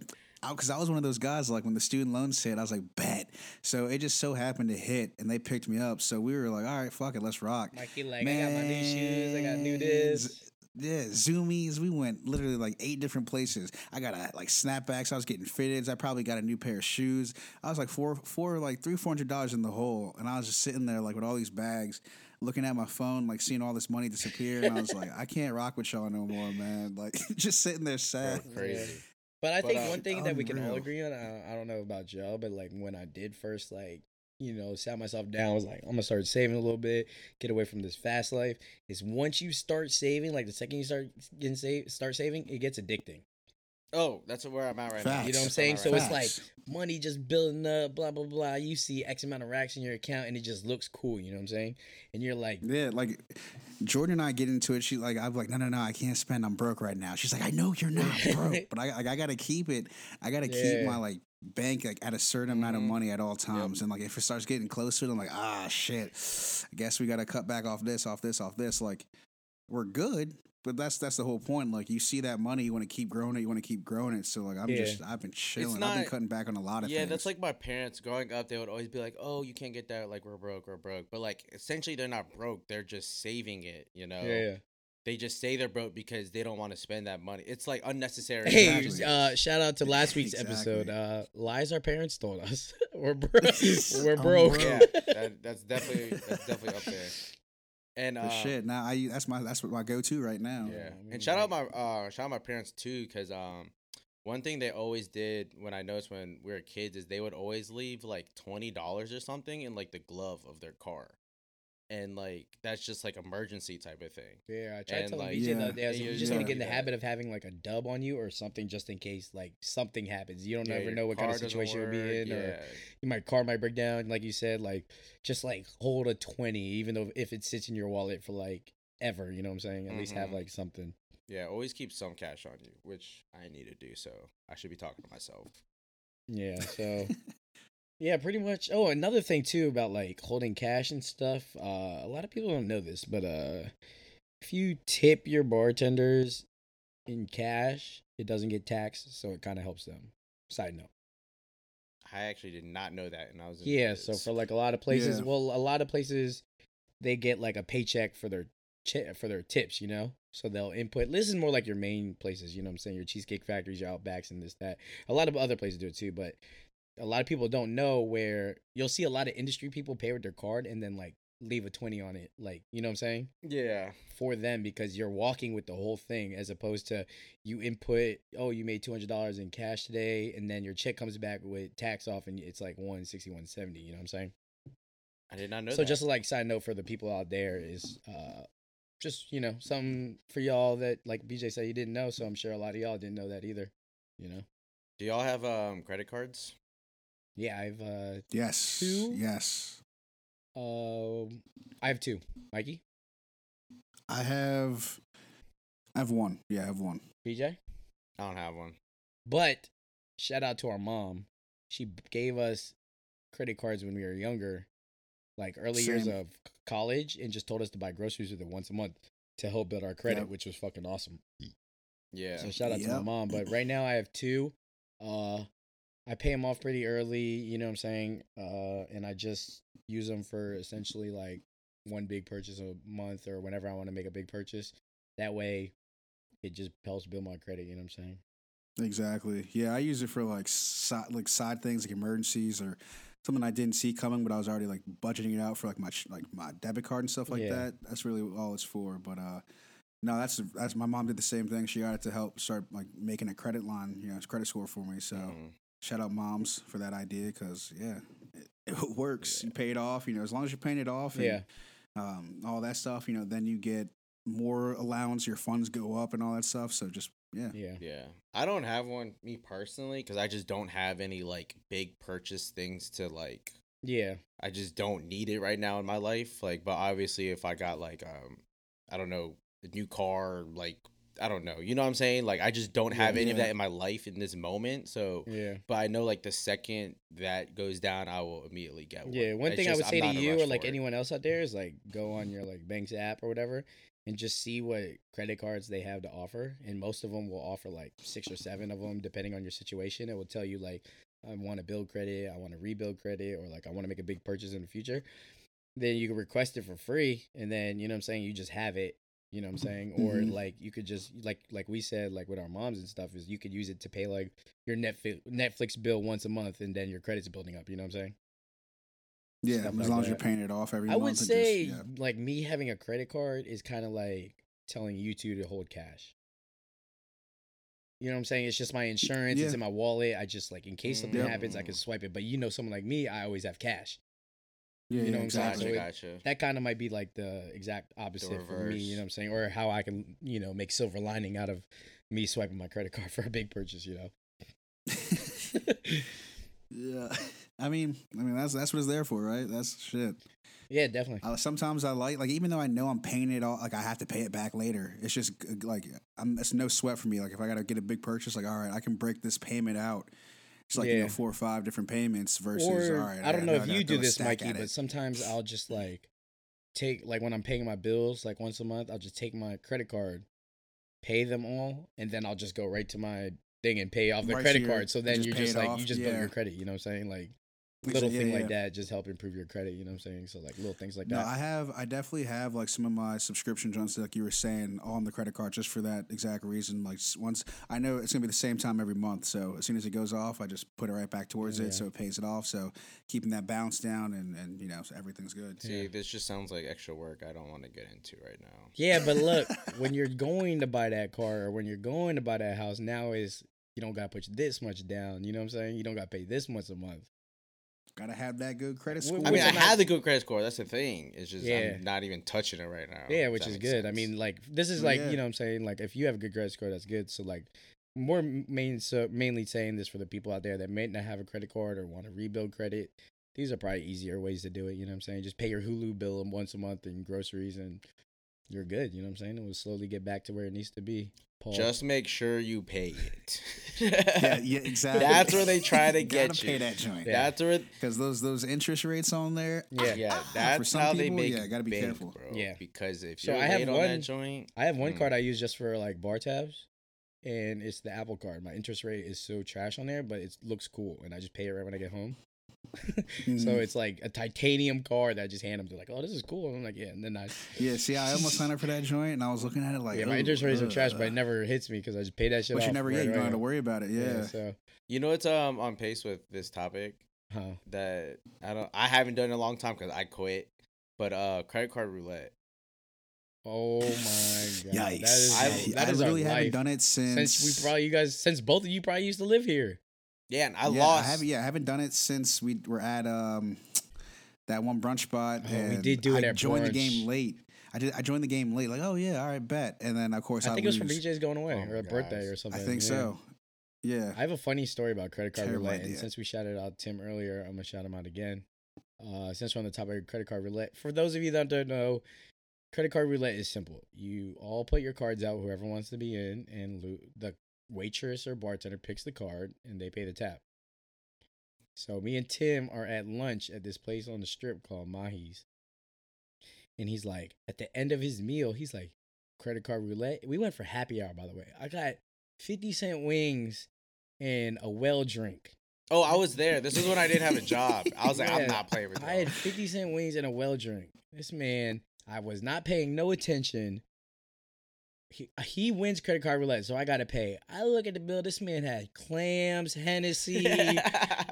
because I was one of those guys. Like when the student loans hit, I was like, bet. So it just so happened to hit, and they picked me up. So we were like, all right, fuck it, let's rock. Mikey like I got my new shoes. I got new this. Z- Yeah, zoomies. We went literally like eight different places. I got a, like snapbacks. I was getting fitteds. I probably got a new pair of shoes. I was like four, four, like three, four hundred dollars in the hole, and I was just sitting there like with all these bags, looking at my phone, like seeing all this money disappear, and I was like, I can't rock with y'all no more, man. Like just sitting there Bro, sad. crazy. But I But, think uh, one thing that we can all agree on, I, I don't know about Joe, but like when I did first, like, you know, sat myself down, was like, I'm gonna start saving a little bit, get away from this fast life. Is once you start saving, like the second you start getting save, start saving, it gets addicting. Oh, that's where I'm at right now. You know what I'm That's saying? where So I'm it's like money just building up, blah blah blah. You see X amount of racks in your account, and it just looks cool. You know what I'm saying? And you're like, Yeah, like Jordan and I get into it. She like I'm like, no, no, no, I can't spend. I'm broke right now. She's like, I know you're not broke, but I, I, I gotta keep it. I gotta keep my like bank like at a certain amount of Mhm. money at all times. And like if it starts getting closer, I'm like, ah, shit. I guess we gotta cut back off this, off this, off this. Like we're good. But that's that's the whole point. Like you see that money, you want to keep growing it, you want to keep growing it. So like I'm Yeah. just I've been chilling. I've been cutting back on a lot of things. yeah, things. that's like my parents growing up. They would always be like, "Oh, you can't get that. Like we're broke, we're broke." But like essentially, they're not broke. They're just saving it. You know. yeah, yeah. They just say they're broke because they don't want to spend that money. It's like unnecessary. Hey, Exactly. uh, shout out to last week's Exactly. episode. Uh, lies our parents told us. we're broke. we're broke. broke. yeah, that, that's definitely that's definitely up there. And uh, shit. Now I that's my that's what my go to right now. Yeah, and shout out my uh shout out my parents too, because um one thing they always did when I noticed when we were kids is they would always leave like twenty dollars or something in like the glove of their car, and like that's just like emergency type of thing. Yeah, I tried And, telling like, BJ the other day, I was like, Yeah, you just yeah. need to get in the Yeah. habit of having like a dub on you or something just in case like something happens. You don't Yeah, ever know what kind of situation you'll be work, in, or Yeah, you my car might break down, like you said. Like just like hold a twenty, even though if it sits in your wallet for like ever, you know what I'm saying? At least have Mhm. like something. yeah, always keep some cash on you, which I need to do. So I should be talking to myself. Yeah. So yeah, pretty much. Oh, another thing too about like holding cash and stuff. Uh, a lot of people don't know this, but uh, if you tip your bartenders in cash, it doesn't get taxed, so it kind of helps them. Side note. I actually did not know that, and I was in Yeah, so for like a lot of places, Yeah. well, a lot of places they get like a paycheck for their chi- for their tips, you know. So they'll input. This is more like your main places, you know. what I'm saying your cheesecake factories, your Outbacks, and this that. A lot of other places do it too, but a lot of people don't know where you'll see a lot of industry people pay with their card and then like leave a twenty on it, like you know what I'm saying yeah, for them because you're walking with the whole thing as opposed to you input oh you made $200 in cash today and then your check comes back with tax off and it's like 160 170 you know what i'm saying I did not know. That. So that. just like side note for the people out there is uh just you know something for y'all that like bj said you didn't know so i'm sure a lot of y'all didn't know that either you know do y'all have um credit cards? Yeah i've uh Yes. Two? Yes. uh i have two mikey I have I have one. Yeah, I have one. bj I don't have one. But shout out to our mom. She gave us credit cards when we were younger, like early years of college, and just told us to buy groceries with it once a month to help build our credit, Yep. which was fucking awesome. Yeah, So shout out to my mom. But right now I have two. Uh, I pay them off pretty early. You know what I'm saying? Uh, and I just use them for essentially like one big purchase a month or whenever I want to make a big purchase. That way, it just helps build my credit. You know what I'm saying? Exactly. Yeah, I use it for like side like side things like emergencies or something I didn't see coming, but I was already like budgeting it out for like my like my debit card and stuff like Yeah. that. That's really all it's for. But uh, no, that's that's my mom did the same thing. She got it to help start like making a credit line, you know, credit score for me. So Mhm. Shout out moms for that idea because yeah, it, it works. You pay it off, you know, as long as you're paying it off. And, Yeah. Um, all that stuff, you know, then you get more allowance, your funds go up and all that stuff. So just yeah. Yeah. Yeah, I don't have one me personally because I just don't have any like big purchase things to like. Yeah. I just don't need it right now in my life. Like, but obviously, if I got like um, I don't know, a new car, like I don't know, you know what I'm saying? Like, I just don't have any of that in my life in this moment. So, Yeah. but I know like the second that goes down, I will immediately get one. Yeah, one It's thing I just would I'm say to in a you or like anyone else out there is like go on your like bank's app or whatever and just see what credit cards they have to offer. And most of them will offer like six or seven of them depending on your situation. It will tell you like I want to build credit, I want to rebuild credit, or like I want to make a big purchase in the future. Then you can request it for free, and then you know what I'm saying you just have it. You know what I'm saying? Or Mhm. like you could just like like we said like with our moms and stuff is you could use it to pay like your Netflix Netflix bill once a month, and then your credit's building up. You know what I'm saying? Yeah, Stuff as like long as you're paying it off every I month. would and just- say yeah. like me having a credit card is kind of like telling you two to hold cash. You know what I'm saying? It's just my insurance. It's in my wallet. I just like in case something Yep. happens, I can swipe it. But you know, someone like me, I always have cash. Yeah, you know yeah, what I'm saying? Gotcha, So it- gotcha. That kind of might be like the exact opposite for me. You know what I'm saying? Or how I can you know make silver lining out of me swiping my credit card for a big purchase. You know. yeah. I mean, I mean that's that's what it's there for, right? That's shit. yeah, definitely. Uh, sometimes I like like even though I know I'm paying it all, like I have to pay it back later. It's just like I'm. It's no sweat for me. Like if I gotta get a big purchase, like all right, I can break this payment out. It's like you Yeah. know four or five different payments versus or all right. I don't know if you do this, Mikey, but sometimes I'll just like take like when I'm paying my bills, like once a month, I'll just take my credit card, pay them all, and then I'll just go right to my thing and pay off the Right credit your- card. So then you're just like off, you just build your credit. You know what I'm saying? Like little yeah, thing yeah. like that just help improve your credit. You know what I'm saying? So like little things like No, that. I have. I definitely have like some of my subscription joints, like you were saying, on the credit card, just for that exact reason. Like once I know it's gonna be the same time every month, so as soon as it goes off, I just put it right back towards Yeah. it, so it pays it off. So keeping that balance down, and and you know, so everything's good. See, this just sounds like extra work I don't want to get into right now. Yeah, but look, when you're going to buy that car or when you're going to buy that house, now is you don't gotta put this much down. You know what I'm saying? You don't gotta pay this much a month. Gotta have that good credit score. I mean, I have the good credit score. That's the thing. It's just Yeah. I'm not even touching it right now. Yeah, which is makes good. I mean, like this is oh, like yeah. you know what I'm saying like if you have a good credit score, that's good. So like more main so mainly saying this for the people out there that may not have a credit card or want to rebuild credit. These are probably easier ways to do it. You know what I'm saying? Just pay your Hulu bill once a month and groceries, and you're good. You know what I'm saying? It will slowly get back to where it needs to be. Paul. just make sure you pay it. yeah, yeah, exactly. That's where they try to You get pay you. that joint. That's where. because those those interest rates on there. Yeah. Yeah, that's some how they make yeah, gotta be bank, careful. bro. Yeah. because if So you're I have on one- that joint, I have one mm, card I use just for like bar tabs, and it's the Apple card. My interest rate is so trash on there, but it looks cool, and I just pay it right when I get home. So Mhm. it's like a titanium card that I just hand them. They're like, "Oh, this is cool." And I'm like, "Yeah." And then I, Yeah, see, I almost signed up for that joint, and I was looking at it like, yeah, my "Ooh, interest rates are trash, but it never hits me because I just pay that shit But off. you never, yeah, right you don't have to worry about it. Yeah, So, you know, it's um on pace with this topic huh. that I don't. I haven't done in a long time because I quit. But uh, credit card roulette. Oh my god, Yikes! that is, I- that I is really haven't life. done it since, since we probably you guys since both of you probably used to live here. Yeah, and I yeah, lost. I haven't, yeah, I haven't done it since we were at um that one brunch spot. Oh, we did do it I at joined the game late. I did. I joined the game late. Like, oh yeah, all right, bet. And then of course I, I think it was for lose. BJ's going away Oh or a my birthday gosh. or I something. think yeah. so. Yeah. I have a funny story about credit card Terrible roulette, and since we shouted out Tim earlier, I'm gonna shout him out again. Uh, since we're on the topic of credit card roulette, for those of you that don't know, credit card roulette is simple. You all put your cards out, whoever wants to be in, and lo- the waitress or bartender picks the card, and they pay the tab. So me and Tim are at lunch at this place on the strip called Mahi's, and he's like, at the end of his meal, he's like, credit card roulette. We went for happy hour, by the way. I got fifty cent wings and a well drink. oh, I was there. This is when I didn't have a job. I was like, Yeah. I'm not playing with I had 50 cent wings and a well drink. This man, I was not paying no attention. He, he wins credit card roulette, so I got to pay. I look at the bill. This man had clams, Hennessy, uh,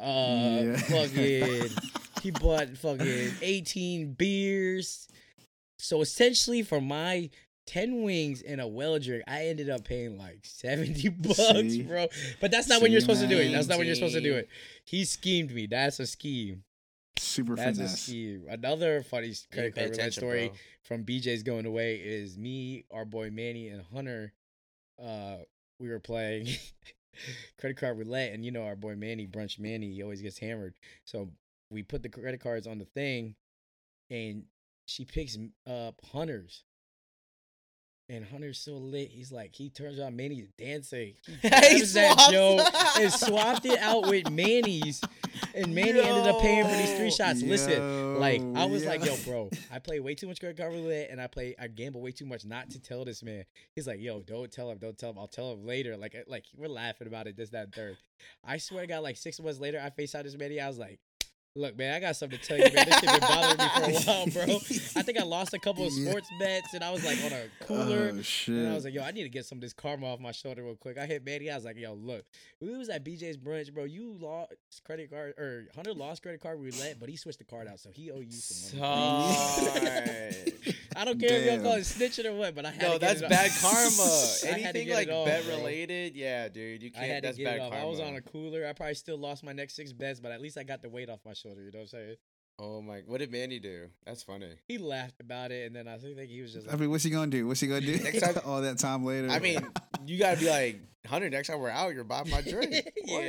Yeah. fucking. He bought fucking 18 beers. So essentially, for my 10 wings and a well drink, I ended up paying like 70 bucks, See? bro. But that's not when you're See, supposed to do it. That's not when you're supposed to do it. He schemed me. That's a scheme. Super That's a finesse. scheme. Another funny s- You didn't credit card roulette story bro. from BJ's going away is me, our boy Manny, and Hunter. Uh, we were playing credit card roulette, and you know our boy Manny, brunch Manny, he always gets hammered. So we put the credit cards on the thing, and she picks up Hunter's. And Hunter's so lit, he's like, he turns out Manny's dancing. He grabs that joke and swapped it out with Manny's. And Manny ended up paying for these three Yo. shots. Listen, like I was like, yo. yo, bro, I play way too much credit card roulette, and I play, I gamble way too much not to tell this man. He's like, yo, don't tell him, don't tell him. I'll tell him later. Like, like we're laughing about it, this, that, and third. I swear to God, like six months later, I face out this man. I was like, look, man, I got something to tell you, man. This shit been bothering me for a while, bro. I think I lost a couple of Yeah. sports bets, and I was like on a oh, cooler. Oh shit. And I was like, yo, I need to get some of this karma off my shoulder real quick. I hit Manny. I was like, yo, look, we was at BJ's brunch, bro. You lost credit card or Hunter lost credit card roulette, but he switched the card out, so he owe you some money. I don't care if y'all call Damn. it snitching or what, but I had No, to get that's it off. bad karma. I had to Anything like it off, bet bro. related, yeah, dude, you can't. had to That's get bad it off. karma. I was on a cooler. I probably still lost my next six bets, but at least I got the weight off my shoulder. You know what I'm saying? Oh my! What did Manny do? That's funny. He laughed about it, and then I think he was just I like, mean, what's he gonna do? What's he gonna do? Next time- all that time later. I mean, you gotta be like, Hunter. Next time we're out, you're buying my drink. yeah, What?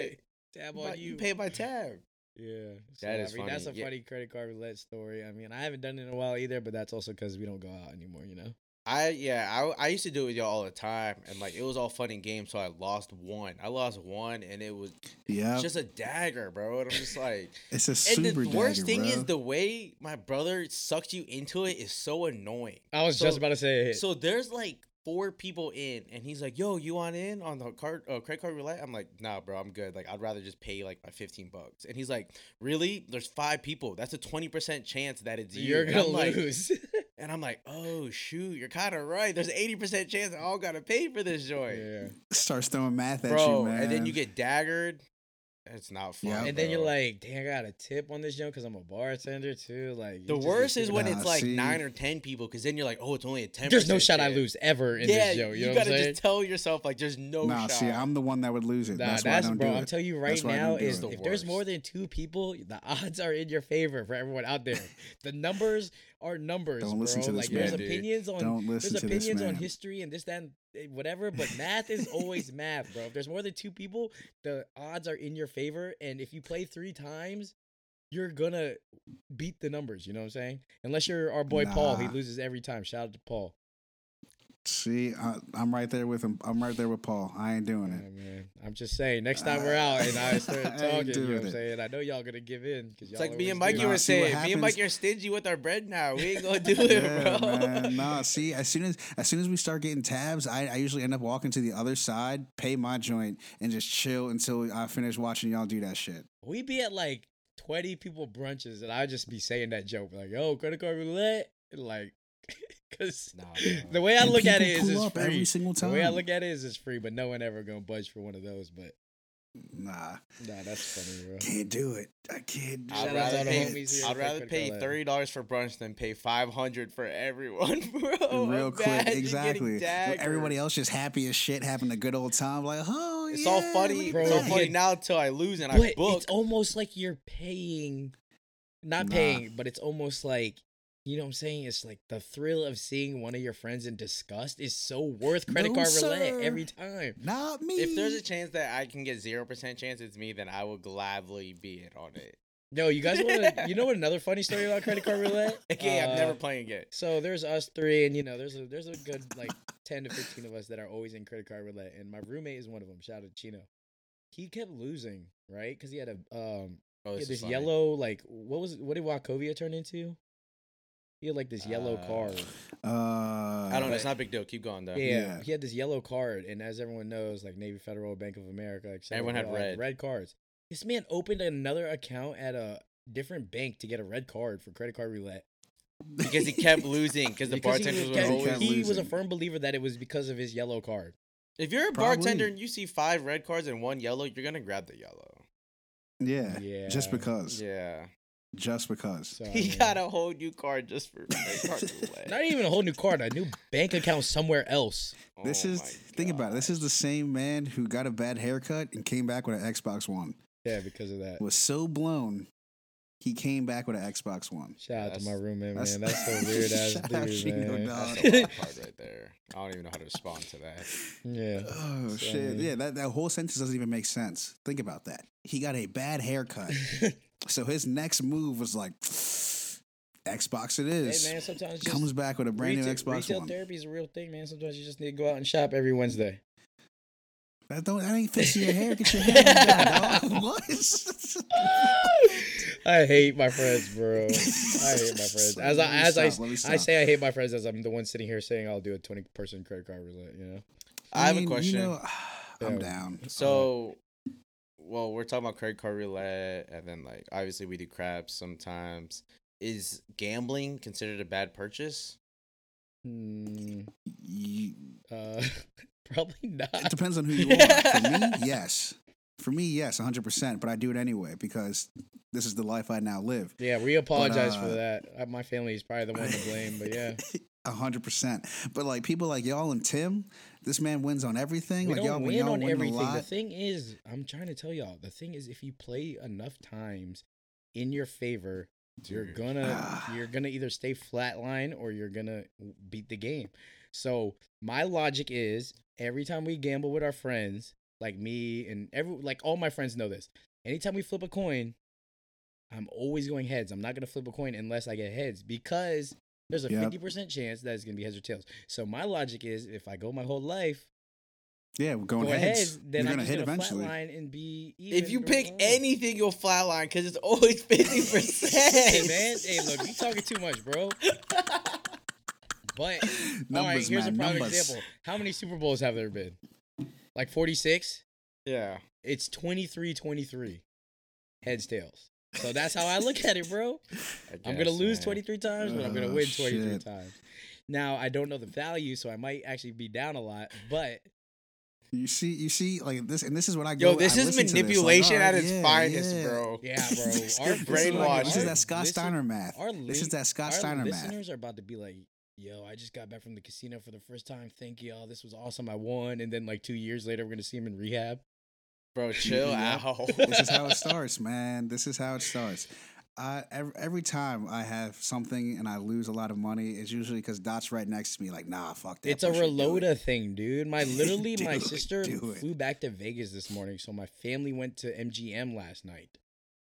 tab You on you. you pay my tab. Yeah, so, That is I mean, That's a funny. Yeah. funny credit card roulette story. I mean, I haven't done it in a while either, but that's also because we don't go out anymore. You know. I yeah, I I used to do it with y'all all the time, and like it was all fun and games. So I lost one. I lost one, and it was yeah, it's just a dagger, bro. And I'm just like, it's a super. and super the worst thing bro. is the way my brother sucked you into it is so annoying. I was So- just about to say. So there's like four people in, and he's like, "Yo, you want in on the card, uh, credit card roulette?" I'm like, "Nah, bro, I'm good. Like, I'd rather just pay like my 15 bucks." And he's like, "Really? There's five people. That's a 20 percent chance that it's you." you're And gonna I'm like- lose. and I'm like, "Oh shoot, you're kind of right. There's an 80 percent chance I all gotta pay for this joint, yeah. starts throwing math at bro." you, man. and then you get daggered. It's not fun. Yeah. And then you're like, dang, I got a tip on this joint because I'm a bartender too. Like The worst is when Nah, it's like see. nine or ten people, because then you're like, oh, it's only a ten. There's no shot I lose ever in yeah, this show. You, you know what I'm gotta just tell yourself like, there's no nah, shot. see, I'm the one that would lose it. Nah, that's that's, why I don't bro. do I'm telling you right That's now don't do is it. if The there's more than two people, the odds are in your favor for everyone out there. the numbers are numbers, Don't bro. listen to this like there's man, dude. opinions on Don't listen there's to this opinions on history and this that and Eh, whatever, but math is always math, bro. If there's more than two people, the odds are in your favor, and if you play three times. You're gonna beat the numbers, you know what I'm saying? Unless you're our boy Paul, he loses every time. Shout out to Paul. See, I, I'm right there with him. I'm right there with Paul. I ain't doing Yeah, it. man. I'm just saying, next time we're out and I start I talking, you know what I'm saying? I know y'all gonna give in because It's y'all like me and always Mikey were saying. Me and Mike happens- are stingy with our bread now. We ain't gonna do it, Yeah, bro. man. Nah, see, as soon as as soon as we start getting tabs, I, I usually end up walking to the other side, pay my joint, and just chill until I finish watching y'all do that shit. We be at like 20 people brunches and I just be saying that joke like, "Yo, credit card roulette," like, because Nah, the way I And look at it people is pull it's up every free. single The way I look at it is it's free, but no one ever gonna budge for one of those. But Nah, nah, that's funny, bro. can't do it. I can't do I'd Shout out it. to rather pay. homies I'd rather pay thirty dollars for brunch than pay five hundred for everyone, bro. Real quick, exactly. Everybody else just happy as shit, having a good old time. Like, oh, It's yeah, all funny. Bro, it's all funny get- now until I lose and I But book. it's almost like you're paying, not Nah. paying, but it's almost like you know what I'm saying. It's like the thrill of seeing one of your friends in disgust is so worth credit No, card roulette every time. Not me. If there's a chance that I can get zero percent chance it's me, then I will gladly be it on it. No, you guys want to? You know what? Another funny story about credit card roulette. Okay, I'm never Uh, playing again. So there's us three, and you know, there's a there's a good like ten to fifteen of us that are always in credit card roulette, and my roommate is one of them. Shout out to Chino. He kept losing, right? Because he had a um Oh, this, this yellow like what was what did Wachovia turn into? He had like this yellow Uh, card. uh, I don't know. It's not a big deal. Keep going though. Yeah, yeah. he had this yellow card, and as everyone knows, like Navy Federal, Bank of America, et Everyone had all have red. red cards. This man opened another account at a different bank to get a red card for credit card roulette. because he kept losing because the Because he bartenders was- were kept- he, always. was a firm believer that it was because of his yellow card. If you're a Probably. bartender and you see five red cards and one yellow, you're gonna grab the yellow. yeah, Yeah. just because, Yeah, just because. So, he mean, got a whole new card just for card not even a whole new card, a new bank account somewhere else. This Oh is my think about it. This is the same man who got a bad haircut and came back with an Xbox One. Yeah, because of that. Was so blown, he came back with an Xbox One. Shout out to my roommate, that's- man. That's so weird ass Shout out dude, Chino, man. That's a wild card right there. I don't even know how to respond to that. yeah. Oh So, shit! I mean- Yeah, that, that whole sentence doesn't even make sense. Think about that. He got a bad haircut, so his next move was like, Xbox. It is. hey man, sometimes just Comes back with a brand new Xbox retail One. therapy is a real thing, man. Sometimes you just need to go out and shop every Wednesday. That don't that ain't fixing your hair. Get your hair done, dog. What? I hate my friends, bro. I hate my friends. As I as I, stop, let me I say I hate my friends as I'm the one sitting here saying I'll do a twenty person credit card roulette. You know. I have a question. You know, I'm Yeah. down. So, well, we're talking about credit card roulette, and then like obviously we do craps sometimes. Is gambling considered a bad purchase? Hmm, You, uh, probably not. it depends on who you are. For me, yes. For me, yes, 100%. But I do it anyway because this is the life I now live. Yeah, we apologize uh, for that. Uh, My family is probably the one to blame, but yeah, A hundred percent. But like people like y'all and Tim, this man wins on everything. we like y'all, don't when win y'all on win everything. The thing is, I'm trying to tell y'all, the thing is, if you play enough times in your favor, You're gonna Ah. you're gonna either stay flatline or you're gonna beat the game. So my logic is every time we gamble with our friends, like me and every like all my friends know this. Anytime we flip a coin, I'm always going heads. I'm not gonna flip a coin unless I get heads because there's a Yep. fifty percent chance that it's gonna be heads or tails. So my logic is if I go my whole life Yeah, we're going going heads. heads, then You're I'm gonna hit gonna eventually. flatline and be. Even If you pick forward. anything, you'll flatline because it's always fifty percent. Hey man, hey look, you talking too much, bro. But all right, Numbers, here's a prime numbers. example. How many Super Bowls have there been? Like 46? Yeah. It's 23-23. Heads tails. So that's how I look at it, bro. I I'm gonna lose man. 23 times, but I'm gonna Oh, win 23 shit. times. Now I don't know the value, so I might actually be down a lot. But You see, you see, like this, and this is what I go. Yo, this I is listen to like, manipulation at oh, its yeah, finest, yeah. bro. yeah, bro, our This brainwashed. This is that Scott Steiner math. Our This is that Scott Steiner math. listeners are about to be like, "Yo, I just got back from the casino for the first time. Thank y'all. This was awesome. I won." And then like two years later, we're gonna see him in rehab. Bro, chill Yeah. out. this is how it starts, man. This is how it starts. I every, every time I have something and I lose a lot of money, it's usually because Dot's right next to me. Like, nah, fuck that. It's a push it. Thing, dude. My literally, Do my sister flew back to Vegas this morning, so my family went to MGM last night.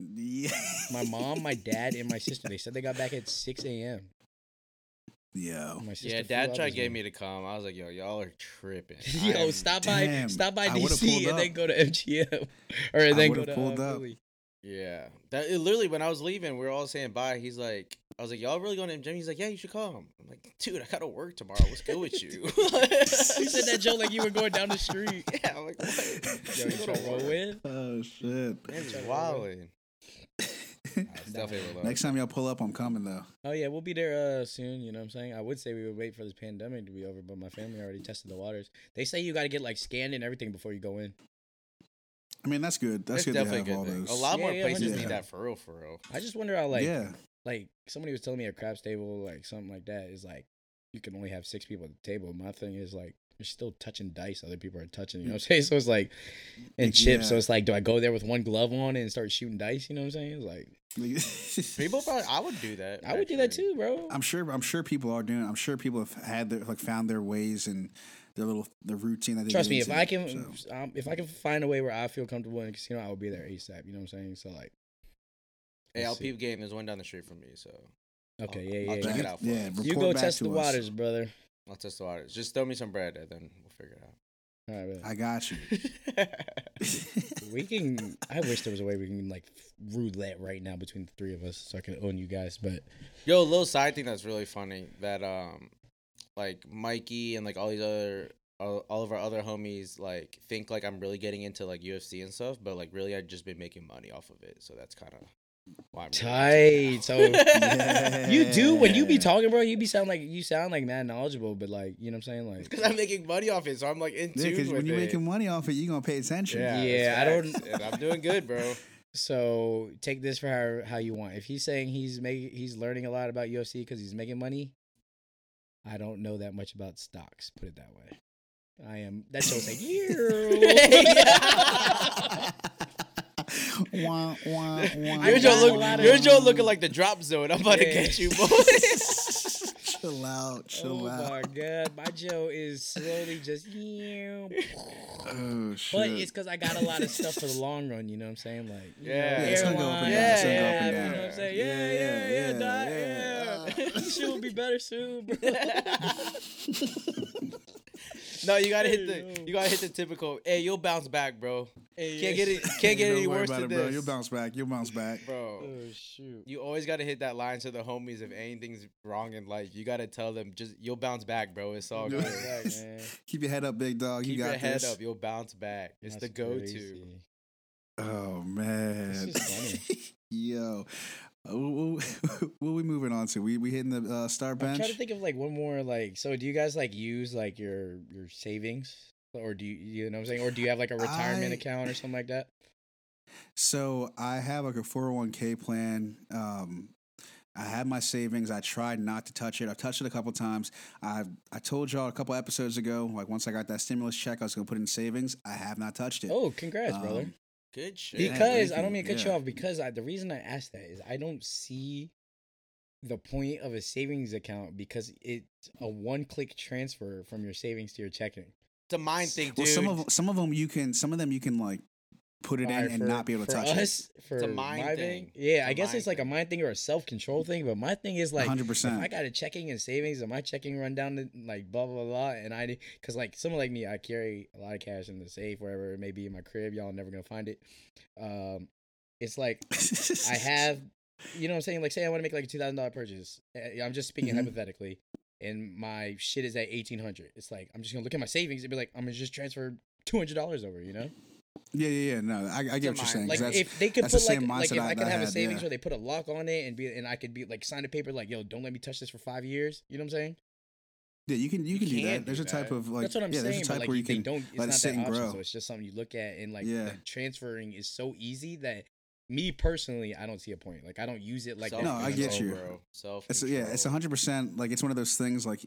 Yeah. My mom, my dad, and my sister. They said they got back at six a.m. Yo. My sister yeah, dad tried this getting me morning. to come. I was like, yo, y'all are tripping. Yo, I'm- stop by, stop by DC pulled and then go to MGM, or then go to pulled uh, up. Yeah, that it literally when I was leaving, we were all saying bye. He's like, I was like, y'all really going to MGM? He's like, yeah, you should come. I'm like, dude, I gotta work tomorrow. What's good with you? You said that joke like you were going down the street. Yeah, I'm like, what? Yo, you Go trying to to roll work. with? Oh shit. Man's Trying to wilding. It's definitely Next time y'all pull up, I'm coming though. Oh yeah, we'll be there uh, soon. You know what I'm saying? I would say we would wait for this pandemic to be over, but my family already tested the waters. They say you got to get like scanned and everything before you go in. I mean, that's good. That's It's good to definitely a have all good thing. those. A lot Yeah, more yeah, places 100%. need that for real, for real. I just wonder how like yeah. like somebody was telling me a craps table like something like that is like you can only have six people at the table. My thing is like you're still touching dice. Other people are touching. You know what I'm saying? So it's like and chips. So it's like, do I go there with one glove on and start shooting dice? You know what I'm saying? It's like People probably, I would do that. I would do that too, bro. I'm sure. I'm sure people are doing. it. I'm sure people have had their like found their ways and their little their routine that they Trust get me, if I can, so. um, if I can find a way where I feel comfortable in a casino, I will be there ASAP. You know what I'm saying? So like, Hey, Let's see. Game. There's one down the street from me, so okay, I'll- yeah, I'll yeah. check You, it out for yeah, you go test to the us. waters, brother. I'll test the waters. Just throw me some bread, and then we'll figure it out. All right, man. I got you. we can. I wish there was a way we can like roulette right now between the three of us, so I can own you guys. But Yo, a little side thing that's really funny that um, like Mikey and like all these other all, all of our other homies like think like I'm really getting into like UFC and stuff, but like really I've just been making money off of it, so that's kind of why tight. So into it now. you do when you be talking, bro. You be sound like you sound like mad knowledgeable, but like you know what I'm saying, like. because I'm making money off it, so I'm like in Yeah, tune because with when you're it. making money off it, you're gonna pay attention. yeah, Yeah, I don't. I'm doing good, bro. So take this for how how you want. If he's saying he's making he's learning a lot about UFC because he's making money, I don't know that much about stocks. Put it that way. I am. That's That show's like wah, wah, wah. Your I Joe look, lot of- your Joe looking like the drop zone. I'm about to get you, boy. chill out, oh chill oh out. my god, my Joe is slowly just. Oh shit! But it's because I got a lot of stuff for the long run. You know what I'm saying? Like, Yeah. Yeah, it's gonna go up and down, it's gonna go up yeah, you know what I'm saying? Yeah, Yeah, yeah, yeah, yeah, yeah, dot, yeah. yeah. This uh. shit will be better soon, bro. No, you gotta hit the you gotta hit the typical. Hey, you'll bounce back, bro. Hey, Can't yeah. get it. Can't get any worse than it, bro. this, You'll bounce back. You'll bounce back. bro. Oh shoot. You always gotta hit that line to the homies. If anything's wrong in life, you gotta tell them just you'll bounce back, bro. It's all good. Back. Keep your head up, big dog. Keep you got your head this. up. You'll bounce back. It's the go-to. crazy. Oh man. This is funny. Yo. Uh, What what we moving on to? We we hitting the uh, star I'm trying to think of like one more like. So do you guys like use like your your savings, or do you you know what I'm saying, or do you have like a retirement I- account or something like that? So I have like a 401k plan. Um, I have my savings. I tried not to touch it. I've touched it a couple times. I I told y'all a couple episodes ago, like once I got that stimulus check, I was gonna put in savings. I have not touched it. Oh, congrats, brother. Good shit. Because thank I don't mean to cut you off because I, the reason I asked that is I don't see the point of a savings account because it's a one-click transfer from your savings to your checking. it's a mind thing, dude. Well, some of some of them you can some of them you can like put it in Alright, and for- not be able to for touch us, For a mind my thing. Yeah, It's I a guess it's like a mind thing or a self-control thing. But my thing is like, Hundred if percent. I got a checking and savings and my checking run down to like blah blah blah, and I because like someone like me, I carry a lot of cash in the safe wherever it may be in my crib. Y'all never gonna find it. Um, it's like I have, you know what I'm saying? Like, say I want to make like a two thousand dollar purchase. Uh, I'm just speaking Mhm. hypothetically, and my shit is at eighteen hundred. It's like I'm just gonna look at my savings and be like, I'm gonna just transfer two hundred dollars over. You know, Yeah, yeah, yeah. No, I, I get what you're saying. like that's- if they could that's the put like same like if I I- could I have a savings yeah. where they put a lock on it and be and I could be like sign a paper like, yo, don't let me touch this for five years. You know what I'm saying? yeah, you can you, You can do that. do There's a type of like That's what I'm yeah, saying. there's a type like where you can don't. It's let it not sit that and option, grow. so it's just something you look at and like Yeah. the transferring is so easy that me personally, I don't see a point. Like I don't use it like that. No, I get you. Self. It's yeah, it's hundred percent. Like it's one of those things. Like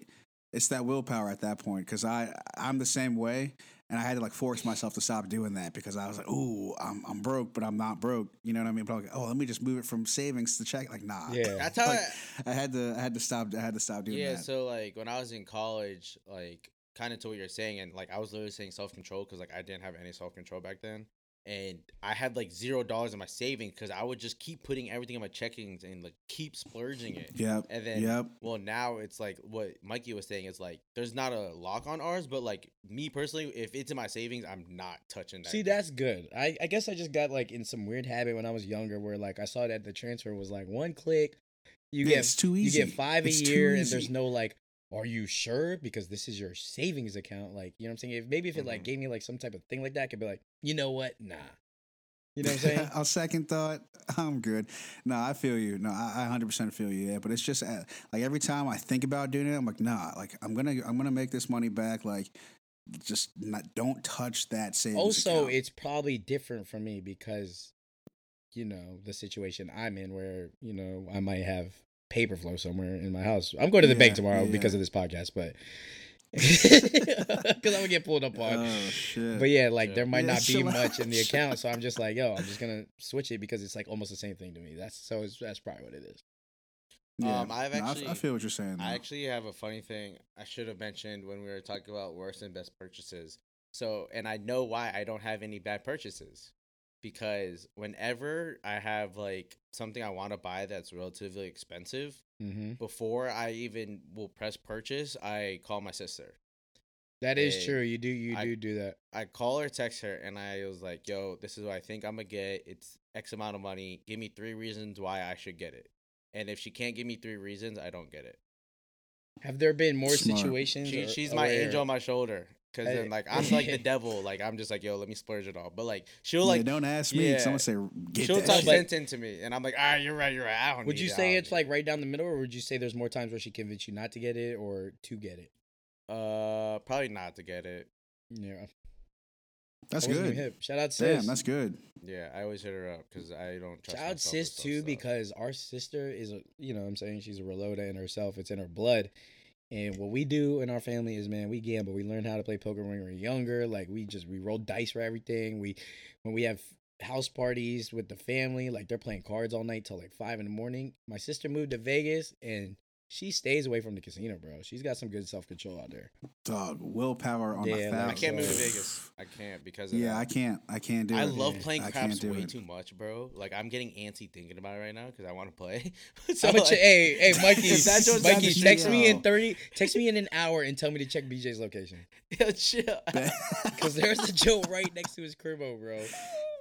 it's that willpower at that point. Because I I'm the same way, and I had to like force myself to stop doing that because I was like, ooh, I'm I'm broke, but I'm not broke. You know what I mean? But like, oh, let me just move it from savings to check. Like, nah. Yeah. That's how. Like, I, I had to I had to stop I had to stop doing yeah. that. Yeah. So like when I was in college, like kind of to what you're saying, and like I was literally saying self control because like I didn't have any self control back then, and I had like zero dollars in my savings because I would just keep putting everything in my checkings and like keep splurging it. Yep. And then, Yep. well, now it's like what Mikey was saying is like there's not a lock on ours, but like me personally, if it's in my savings, I'm not touching that. See, shit. that's good. I, I guess I just got like in some weird habit when I was younger where like I saw that the transfer was like one click, you Yeah, get it's too you get five It's a year, and there's no like, are you sure? Because this is your savings account. Like, you know what I'm saying? If maybe if it like Mhm. gave me like some type of thing like that, I could be like, you know what? Nah. You know what I'm saying? On second thought, I'm good. No, I feel you. No, I, I 100% feel you. Yeah, but it's just uh, like every time I think about doing it, I'm like, nah. Like I'm gonna I'm gonna make this money back. Like, just not don't touch that savings. also account. it's probably different for me because you know the situation i'm in where you know i might have paper flow somewhere in my house i'm going to the bank tomorrow yeah. because of this podcast but because i'm gonna get pulled up on Oh shit. but yeah like Yeah. there might Yeah, not be much in the account so i'm just like yo i'm just gonna switch it because it's like almost the same thing to me that's so it's, that's probably what it is Yeah. Um, I've No, I- I, feel what you're saying. I actually have a funny thing I should have mentioned when we were talking about worst and best purchases. So, and I know why I don't have any bad purchases. Because whenever I have like something I want to buy that's relatively expensive, mm-hmm. before I even will press purchase, I call my sister. that is Hey, true you do you I- do do that I call her, text her, and I was like, "Yo, this is what I think I'm gonna get. It's X amount of money. Give me three reasons why I should get it. And if she can't give me three reasons, I don't get it. have there been more Smart. situations She, she's my angel on my shoulder. Cause Hey. then like I'm like the devil. Like I'm just like, yo, let me splurge it all. But like she'll yeah, like don't ask me. yeah. Someone say get she'll talk shit. but- sense into me, and I'm like, ah, you're right, you're right. I don't would need you it, say don't it's like right down the middle or would you say there's more times where she convinced you not to get it or to get it it. uh probably not to get it. yeah That's I wasn't even good. hip. Shout out sis. Damn, that's good. Yeah, I always hit her up because I don't trust. Shout out myself sis too stuff. because our sister is a you know what I'm saying she's a relota in herself. It's in her blood. And what we do in our family is man, we gamble. We learned how to play poker when we were younger. Like we just we roll dice for everything. We when we have house parties with the family, like they're playing cards all night till like five in the morning. My sister moved to Vegas and she stays away from the casino, bro. She's got some good self control out there. Dog, willpower on Yeah, the like. I can't move to Vegas. I can't because of Yeah, that. I can't. I can't do it. I it. love playing I craps way it. too much, bro. Like I'm getting antsy thinking about it right now because I want to play. So so I'm like, check, hey, hey, Mikey, If that goes down Mikey, text me in thirty, text me in an hour and tell me to check BJ's location. yo, chill. Cause there's a Joe right next to his cribbo, bro.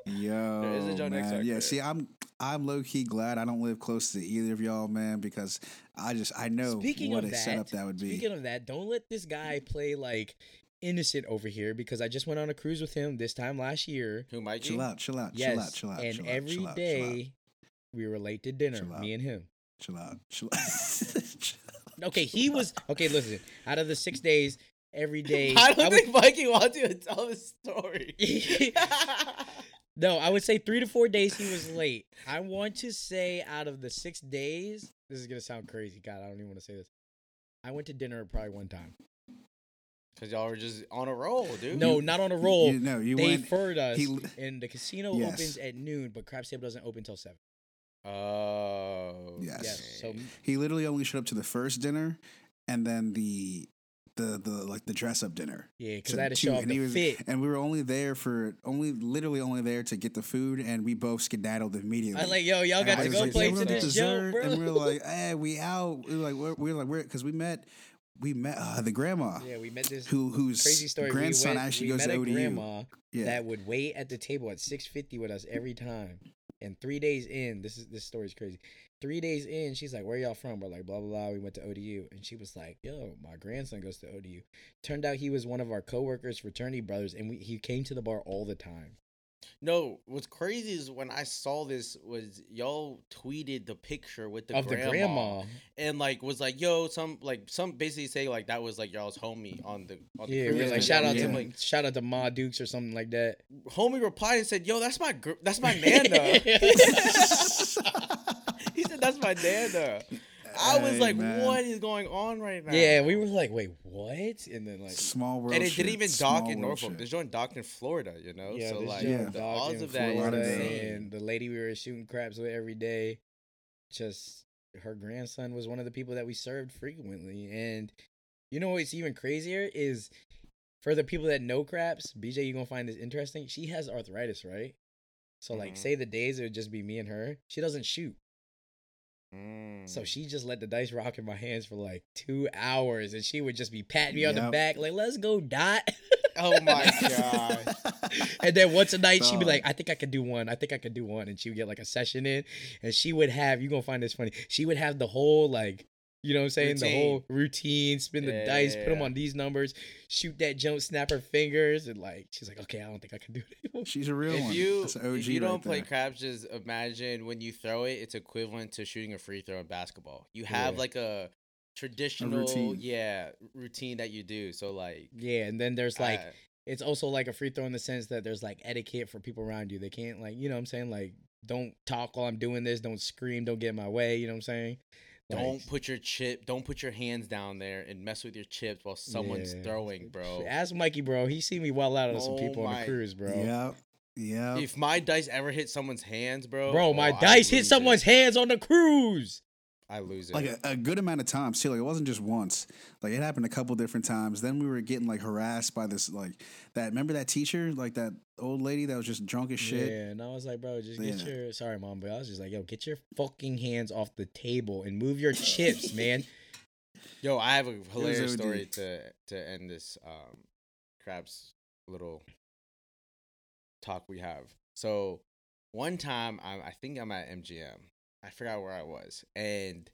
Yo, There is a Joe next to man. Yeah, see, I'm I'm low key glad I don't live close to either of y'all, man, because I just I know Speaking what of a that, setup that would be. Speaking of that, don't let this guy play like innocent over here because I just went on a cruise with him this time last year. Who might chill out, chill out, Yes, chill out, chill out, and chill out, every chill out, day we were late to dinner, me and him. chill out, chill out. chill out. Okay, he was okay. Listen, out of the six days, every day I don't would- think Mikey wants you to tell the story. No, I would say three to four days he was late. I want to say out of the six days, this is gonna sound crazy. God, I don't even want to say this. I went to dinner probably one time. Cause y'all were just on a roll, dude. No, not on a roll. You, no, you they went. furred us, he- and the casino Yes. opens at noon, but Craps Table doesn't open till seven. Oh. Yes. Yes, so He literally only showed up to the first dinner, and then the the the like the dress up dinner. yeah, because I had to show and he to was- fit. And we were only there for only literally only there to get the food, and we both skedaddled immediately. I like, yo, y'all got to go like, play "Yeah, to this dessert," bro. And we were like, hey, we out. We were like, we're, we were like, we're because we met, we met uh, the grandma yeah, we met this who whose crazy story. grandson we went, actually we goes met to ODU. grandma yeah, that would wait at the table at six fifty with us every time. And three days in, this is this story is crazy. Three days in, she's like, "Where y'all from?" We're like, "Blah blah blah." We went to ODU, and she was like, "Yo, my grandson goes to ODU." Turned out he was one of our coworkers, fraternity brothers, and we, he came to the bar all the time. No, what's crazy is when I saw this was y'all tweeted the picture with the of grandma, the grandma, and like was like, yo, some like some basically say like that was like y'all's homie on the on the yeah, we like, shout out y'all to like shout out to Ma Dukes or something like that. homie replied and said, yo, that's my gr- that's my nana. he said that's my dad though. I was Hey, like, man. what is going on right now? Yeah, we were like, wait, what? And then like, small world. and it shit, didn't even dock small in world Norfolk. shit. This joint docked in Florida, you know. yeah, so this like joint Yeah. the dog odds in of that is Florida, insane. and the lady we were shooting craps with every day, just her grandson was one of the people that we served frequently. And you know what's even crazier is for the people that know craps, BJ, you're gonna find this interesting. She has arthritis, right? So like, Mhm. say the days it would just be me and her. She doesn't shoot, Mm. so she just let the dice rock in my hands for like two hours, and she would just be patting me on the back like, "Let's go, dot." Oh my god. And then once a night, she'd be like, I think I could do one. I think I could do one. And she would get like a session in. And she would have, you going to find this funny. She would have the whole, like, you know what I'm saying? The whole routine, spin the Yeah, dice, yeah, put them on these numbers, shoot that jump, snap her fingers. And like, she's like, okay, I don't think I can do it anymore. She's a real if one. you That's an OG if you don't right play there. craps, just imagine when you throw it, it's equivalent to shooting a free throw in basketball. You have Yeah. like a traditional, routine. yeah, routine that you do. So like, Yeah. And then there's like, uh, it's also like a free throw in the sense that there's like etiquette for people around you. They can't, like, you know what I'm saying? Like, don't talk while I'm doing this. Don't scream. Don't get in my way. You know what I'm saying? Like, don't put your chip, don't put your hands down there and mess with your chips while someone's Yeah. throwing, bro. Ask Mikey, bro. He see me well out of some Oh people on the cruise, bro. Yeah, yeah. If my dice ever hit someone's hands, bro, Bro, oh, my I dice hit someone's it. hands on the cruise. I lose it. like a, a good amount of times too. Like it wasn't just once. Like it happened a couple different times. Then we were getting like harassed by this like that. Remember that teacher, like that old lady that was just drunk as shit. Yeah, and I was like, bro, just get Yeah. your sorry, mom, but I was just like, yo, get your fucking hands off the table and move your chips, man. Yo, I have a hilarious story to to end this um craps little talk we have. So one time I I think I'm at MGM. I forgot where I was. And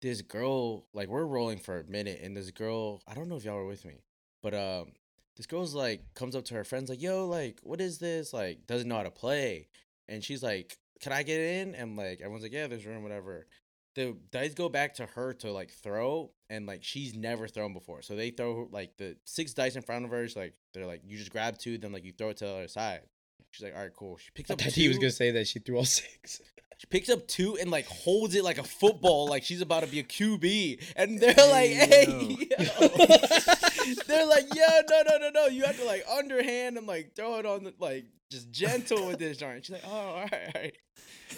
this girl, like we're rolling for a minute, and this girl, I don't know if y'all were with me, but um this girl's like comes up to her friends like, yo, like, what is this? Like, doesn't know how to play. And she's like, Can I get in? And like everyone's like, Yeah, there's room, whatever the dice go back to her to like throw and like she's never thrown before so they throw like the six dice in front of her she's like they're like you just grab two then like you throw it to the other side she's like all right cool she picks I up thought two he was gonna say that she threw all six. she picks up two and like holds it like a football like she's about to be a qb and they're like Hey, hey yo. yo. they're like yeah no no no no you have to like underhand and like throw it on the like just gentle with this joint she's like oh all right all right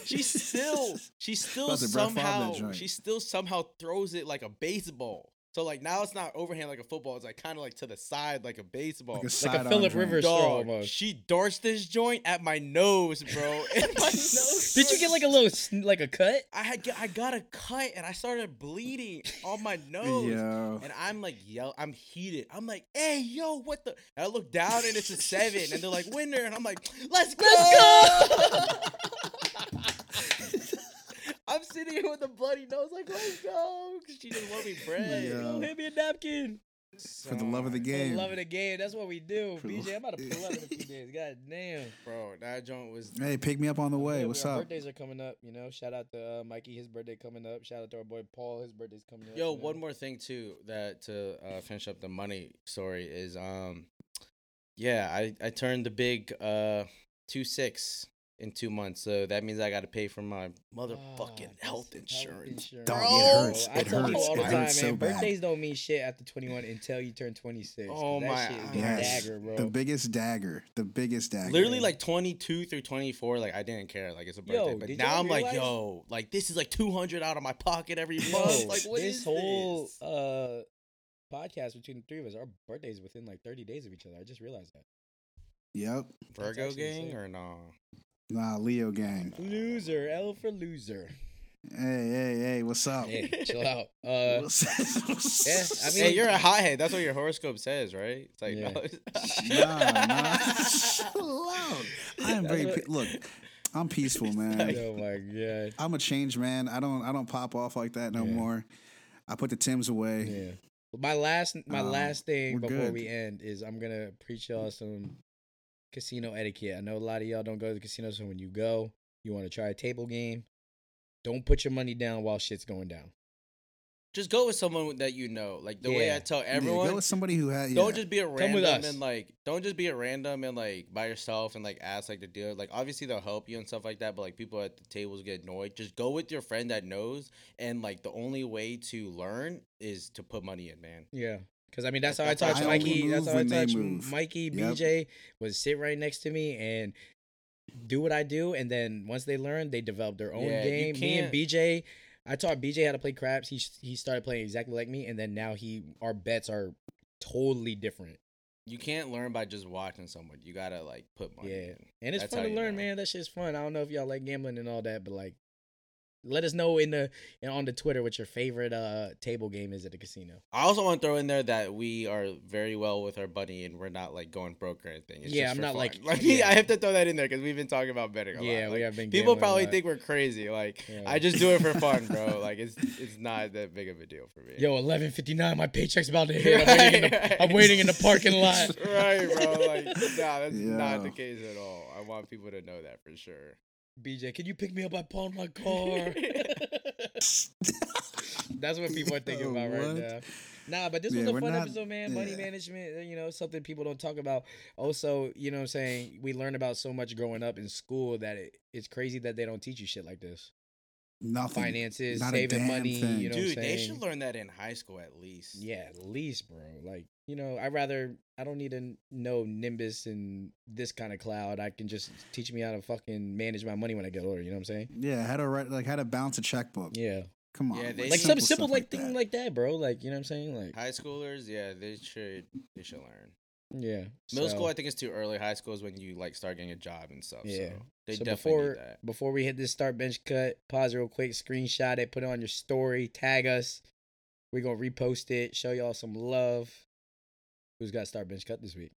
she still she still About to Brett Favre that somehow she still somehow throws it like a baseball. So like now it's not overhand like a football. It's like kind of like to the side like a baseball. Like a like a Philip drink. Rivers throw almost. she darts this joint at my nose, bro. At my nose. Did you get like a little sn- like a cut? I had I got a cut and I started bleeding on my nose. Yo. And I'm like, yell, I'm heated. I'm like, hey, yo, what the? And I look down and it's a seven, and they're like, winner, and I'm like, let's go, Let's I'm sitting here with a bloody nose, like, let's go, because she just want me bread. Yeah. Go hand me a napkin. For the love of the Son, For the game. love of the game. That's what we do. For BJ, I'm about to pull up in a few days. God damn. bro, that joint was. Hey, pick me up on the way. Yeah, What's our up? Birthdays are coming up, you know. Shout out to uh, Mikey, his birthday coming up. Shout out to our boy Paul, his birthday's coming up. Yo, you know? one more thing too that to uh, finish up the money story is um, yeah, I I turned the big uh two six in two months, so that means I got to pay for my motherfucking Ah, health this insurance. Dog, it Bro, hurts. I tell people hurts. all the It time, hurts man. bad. birthdays don't mean shit after 21 until you turn 26. Oh that my shit is Yes, dagger, bro. the biggest dagger, the biggest dagger. Literally like 22 through 24, like I didn't care, like it's a birthday. Yo, but now I'm like, yo, like this is like 200 out of my pocket every month. Like what this is whole this? uh podcast between the three of us, our birthdays within like 30 days of each other. I just realized that. Yep. Virgo gang insane. or no? Nah, Leo gang. Loser, L for loser. Hey, hey, hey, what's up? Hey, chill out. Uh, What's- what's- yeah, I hey, mean- you're a hothead. That's what your horoscope says, right? It's like Yeah. nah, nah. Chill out. I am That's very what- pe- look. I'm peaceful, man. oh my god. I'm a changed man. I don't. I don't pop off like that no Yeah. more. I put the Tims away. Yeah. My last my Um, last thing before good. we end is I'm gonna preach y'all some casino etiquette. I know a lot of y'all don't go to the casino, so when you go, you want to try a table game. Don't put your money down while shit's going down. just go with someone that you know. Like the way I tell everyone, Yeah, everyone, go with somebody who has. don't yeah. just be a random with us. and like don't just be a random and like by yourself and like ask like the dealer. Like obviously they'll help you and stuff like that, but like people at the tables get annoyed. Just go with your friend that knows and like the only way to learn is to put money in, man. Yeah. Cause I mean that's how I That's how taught I Mikey. That's how I taught. Mikey. Yep. BJ was sit right next to me and do what I do, and then once they learn, they develop their own Yeah, game. Me and BJ, I taught BJ how to play craps. He he started playing exactly like me, and then now he our bets are totally different. You can't learn by just watching someone. You gotta like put money Yeah, in. and it's That's fun to learn, know. man. That shit's fun. I don't know if y'all like gambling and all that, but like, let us know in the and on the Twitter what your favorite uh table game is at the casino. I also want to throw in there that we are very well with our buddy and we're not like going broke or anything. It's Yeah, just I'm not, fun. like- like yeah. I have to throw that in there because we've been talking about betting a Yeah, lot. we have been People probably think we're crazy. Like Yeah. I just do it for fun, bro. Like it's it's not that big of a deal for me. Yo, eleven fifty nine. My paycheck's about to hit. I'm, waiting in the, Right, I'm waiting in the parking lot. right, bro. Like nah, that's not the case at all. I want people to know that for sure. BJ, can you pick me up? I pawned my car. That's what people are thinking about right now. Nah, but this Yeah, was a fun not- episode, man. Money yeah. management, uh, you know, something people don't talk about. Also, you know what I'm saying? We learn about so much growing up in school that it, it's crazy that they don't teach you shit like this. Nothing. Finances, Not saving money, thing. you know Dude, what I'm they should learn that in high school at least. Yeah, at least, bro. Like, you know, I rather I don't need to know Nimbus and this kind of cloud. I can just teach me how to fucking manage my money when I get older. You know what I'm saying? Yeah, how to write like how to balance a checkbook. Yeah, Come on. Yeah, they like some Simple simple stuff like thing that. like that, bro. Like, you know what I'm saying? Like, High schoolers, yeah, they should they should learn. Yeah. Middle so- school, I think it's too early. High school is when you like start getting a job and stuff. Yeah. so they so definitely before need that. before we hit this start bench cut, pause real quick, screenshot it, put it on your story, tag us. We're gonna repost it, show y'all some love. Who's got start bench cut this week?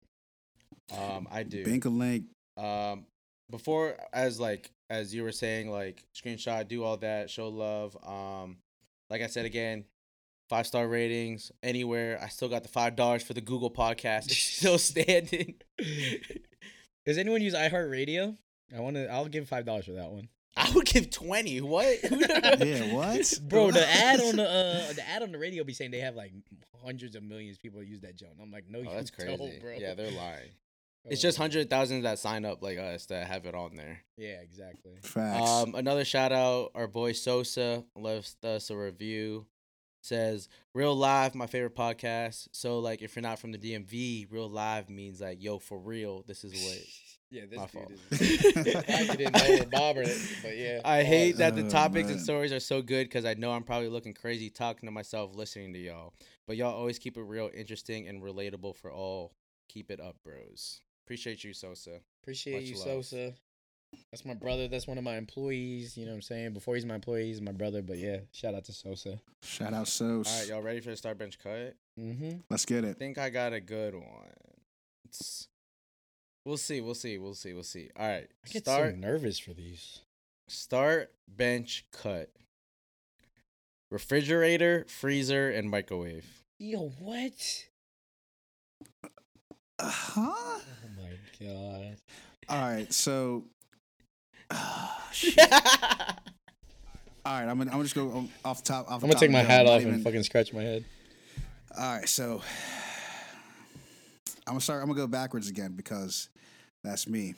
Um, I do. Bank a link. Um, before as like as you were saying, like screenshot, do all that, show love. Um, like I said again, five star ratings anywhere. I still got the five dollars for the Google podcast. It's still standing. Does anyone use iHeartRadio? I want to. I'll give five dollars for that one. I would give twenty. What? Yeah, what? Bro, the ad on the uh, the ad on the radio be saying they have like hundreds of millions of people use that joke. I'm like, no, you Oh, that's don't, crazy. bro. Yeah, they're lying. Oh, It's just my- hundred thousands that sign up like us that have it on there. Yeah, exactly. Facts. Um, another shout out, our boy Sosa left us a review. Says real live, my favorite podcast. So like, if you're not from the DMV, real live means like, yo, for real, this is what. Yeah, this My fault. is. I didn't know the bobber, but yeah. I hate that the Oh, topics and stories are so good because I know I'm probably looking crazy talking to myself, listening to y'all. But y'all always keep it real, interesting, and relatable for all. Keep it up, bros. Appreciate you, Sosa. Appreciate Much you, love. Sosa. That's my brother. That's one of my employees. You know what I'm saying? Before he's my employee, he's my brother. But yeah, shout out to Sosa. Shout out Sosa. All right, y'all ready for the start bench cut? Mm-hmm. Let's get it. I it. think I got a good one. It's, we'll see. We'll see. We'll see. We'll see. All right. I get Start so nervous for these. start bench cut. Refrigerator, freezer, and microwave. Yo, what? Huh? Oh my god. All right, so. Ah, shit. All All right, I'm gonna, I'm gonna just go um, off the top. Off I'm gonna top take my of hat not off even- and fucking scratch my head. All right, so I'm gonna start. I'm gonna go backwards again because that's me.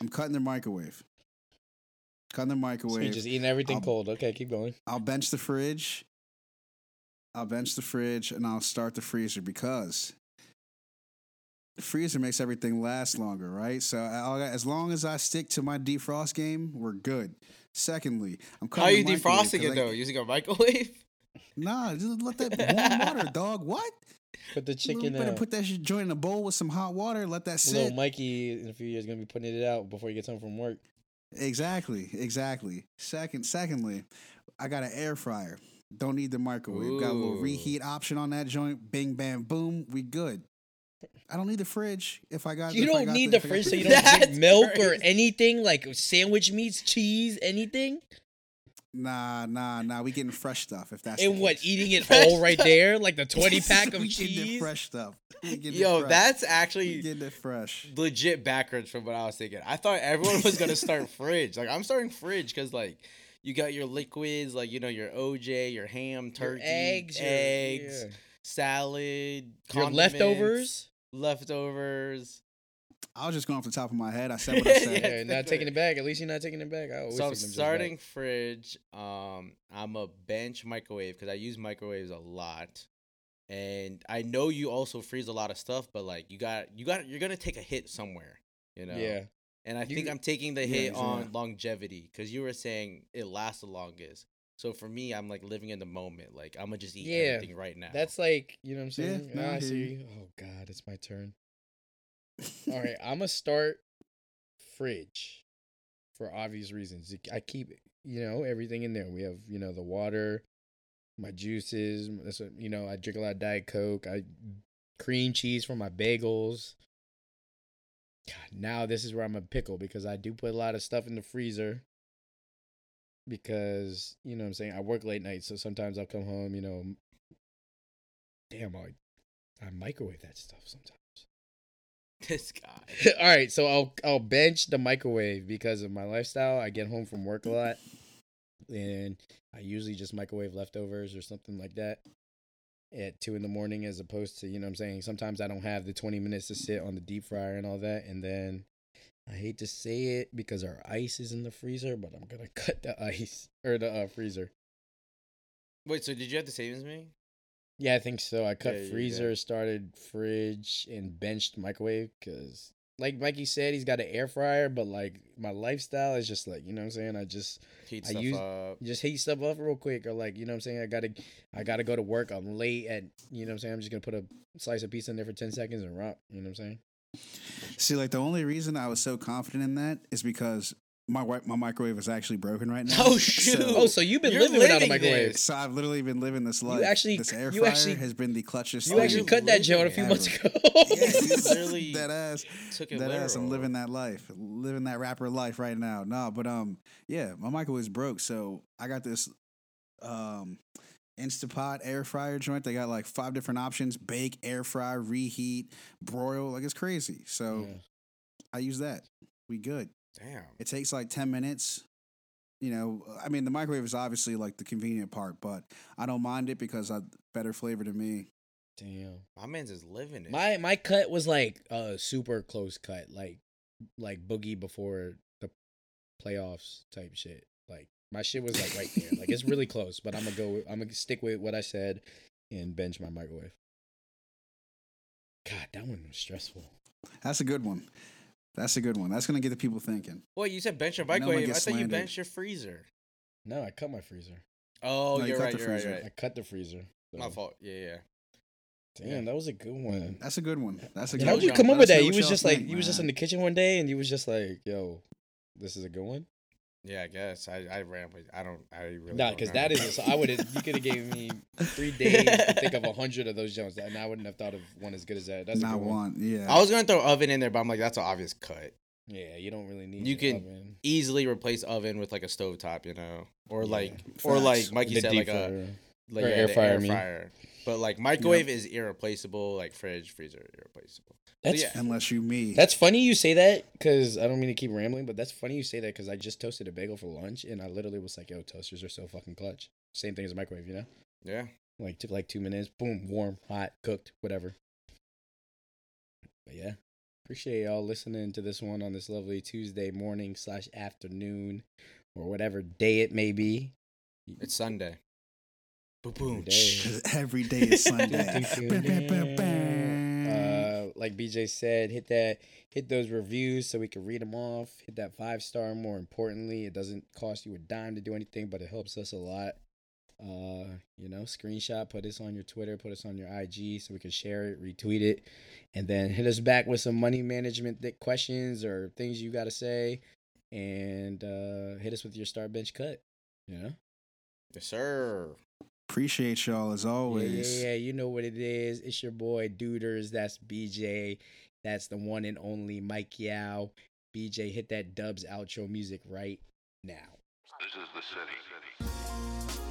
I'm cutting the microwave. Cutting the So microwave. you're just eating everything I'll- cold. Okay, keep going. I'll bench the fridge. I'll bench the fridge and I'll start the freezer because the freezer makes everything last longer, right? So I'll, as long as I stick to my defrost game, we're good. Secondly, I'm How are you cutting the microwave defrosting 'cause it I- though? Using a microwave? Nah, just let that warm water, dog. What? Put the You chicken better in. put that joint in a bowl with some hot water. Let that Little sit. Mikey in a few years gonna be putting it out before he gets home from work. Exactly, exactly. Second, secondly, I got an air fryer. Don't need the microwave. Got a little reheat option on that joint. Bing, bam, boom. We good. I don't need the fridge if I got. You don't got need the got fridge, so you don't drink That's milk or anything like sandwich meats, cheese, anything. Nah, nah, nah. We getting fresh stuff. If that's the And what? Eating it Fresh all right there, like the twenty pack of we getting the cheese. fresh stuff. Getting Yo, fresh. that's we actually getting it fresh. legit backwards from what I was thinking. I thought everyone was gonna start fridge. Like I'm starting fridge because like you got your liquids, like you know your OJ, your ham, Your turkey, eggs, your- eggs, yeah. salad, your leftovers. Leftovers. I was just going off the top of my head. I said what I said. Yeah. Yeah, not taking it back. At least you're not taking it back. I always So I'm take them just starting back. fridge. Um, I'm a bench microwave because I use microwaves a lot, and I know you also freeze a lot of stuff. But like you got, you got, you're gonna take a hit somewhere, you know. Yeah, And I You- think I'm taking the hit sure. on longevity because you were saying it lasts the longest. So for me, I'm like living in the moment. Like I'm gonna just eat Yeah, everything right now. that's like you know what I'm Yeah, saying. no, Ah, I I see. you. you. Oh God, it's my turn. All right, I'm gonna start fridge for obvious reasons. I keep you know everything in there. We have you know the water, my juices. That's what you know. I drink a lot of diet coke. I cream cheese for my bagels. God, now this is where I'm a pickle because I do put a lot of stuff in the freezer. Because you know what I'm saying I work late nights, so sometimes I'll come home. You know, damn, I I microwave that stuff sometimes. this guy. All right, so I'll I'll bench the microwave because of my lifestyle. I get home from work a lot, and I usually just microwave leftovers or something like that at two in the morning, as opposed to you know what I'm saying. Sometimes I don't have the 20 minutes to sit on the deep fryer and all that, and then I hate to say it because our ice is in the freezer, but I'm gonna cut the ice or the uh, freezer. Wait, so did you have the same as me? Yeah, I think so. I cut Yeah, freezer, started fridge, and benched microwave because, like Mikey said, he's got an air fryer, but like my lifestyle is just like you know what I'm saying. I just Heat I stuff use- up. just heat stuff up real quick, or like you know what I'm saying. I gotta I gotta go to work. I'm late and you know what I'm saying. I'm just gonna put a slice of pizza in there for ten seconds and rock. You know what I'm saying? See, like the only reason I was so confident in that is because my wi- my microwave is actually broken right now. Oh, shoot. So, Oh, so you've been You're living without a microwave. this. so I've literally been living this life. actually- this air you fryer actually- has been the clutchest. You actually cut that joint a few it. months ago. Yeah, You literally that ass. Took it that ass. I'm living that life, living that rapper life right now. No, but um, yeah, my microwave's broke, so I got this um Instapot air fryer joint. They got like five different options: bake, air fry, reheat, broil. Like it's crazy. So Yeah. I use that. We good. Damn. It takes like ten minutes. You know, I mean, the microwave is obviously like the convenient part, but I don't mind it because I better flavor to me. Damn. My man's is living it. My my cut was like a super close cut, like like boogie before the playoffs type shit. Like my shit was like right there. Like it's really close, but I'm gonna go. I'm gonna stick with what I said and bench my microwave. God, that one was stressful. That's a good one. That's a good one. That's gonna get the people thinking. What you said bench your No microwave? I gets thought you slandered. benched your freezer. No, I cut my freezer. Oh, No, you you're cut right. the You're right. freezer. You're I cut the freezer. My fault. Yeah, yeah. Damn, Yeah. that was a good one. That's a good one. That's a good. One. How good would you come up with that? what You was just like think, you was just in the kitchen one day and you was just like, "Yo, this is a good one." Yeah, I guess I I ran with. I don't. I really. Nah, don't because know. that is. A, I would have. You could have gave me three days to think of a hundred of those Jones, and I wouldn't have thought of one as good as that. That's Not one. one. Yeah. I was gonna throw oven in there, but I'm like, that's an obvious cut. Yeah, you don't really need. You can oven. Easily replace oven with like a stovetop, you know, or Yeah. like, or like Mikey The said, deep like a fryer. like Or yeah, air the fryer, air mean. fryer. But like microwave is irreplaceable, like fridge, freezer, irreplaceable. That's yeah. Unless you me. that's funny you say that because I don't mean to keep rambling, but that's funny you say that because I just toasted a bagel for lunch and I literally was like, "Yo, toasters are so fucking clutch." Same thing as a microwave, you know? Yeah. Like took like two minutes, boom, warm, hot, cooked, whatever. But yeah, Appreciate y'all listening to this one on this lovely Tuesday morning slash afternoon or whatever day it may be. It's Sunday. Boom, Every boom. day. Because every day is Sunday. Uh, like BJ said, hit that, hit those reviews so we can read them off. Hit that five star. More importantly, it doesn't cost you a dime to do anything, but it helps us a lot. Uh, you know, screenshot, put this on your Twitter, put us on your IG so we can share it, retweet it, and then hit us back with some money management th- questions or things you got to say, and uh, hit us with your start bench cut. You know. Yes, sir. Appreciate y'all as Yeah, always. yeah, yeah, you know what it is. It's your boy Duders. That's BJ. That's the one and only Mike Yao. BJ, hit that dubs outro music right now. This is the city.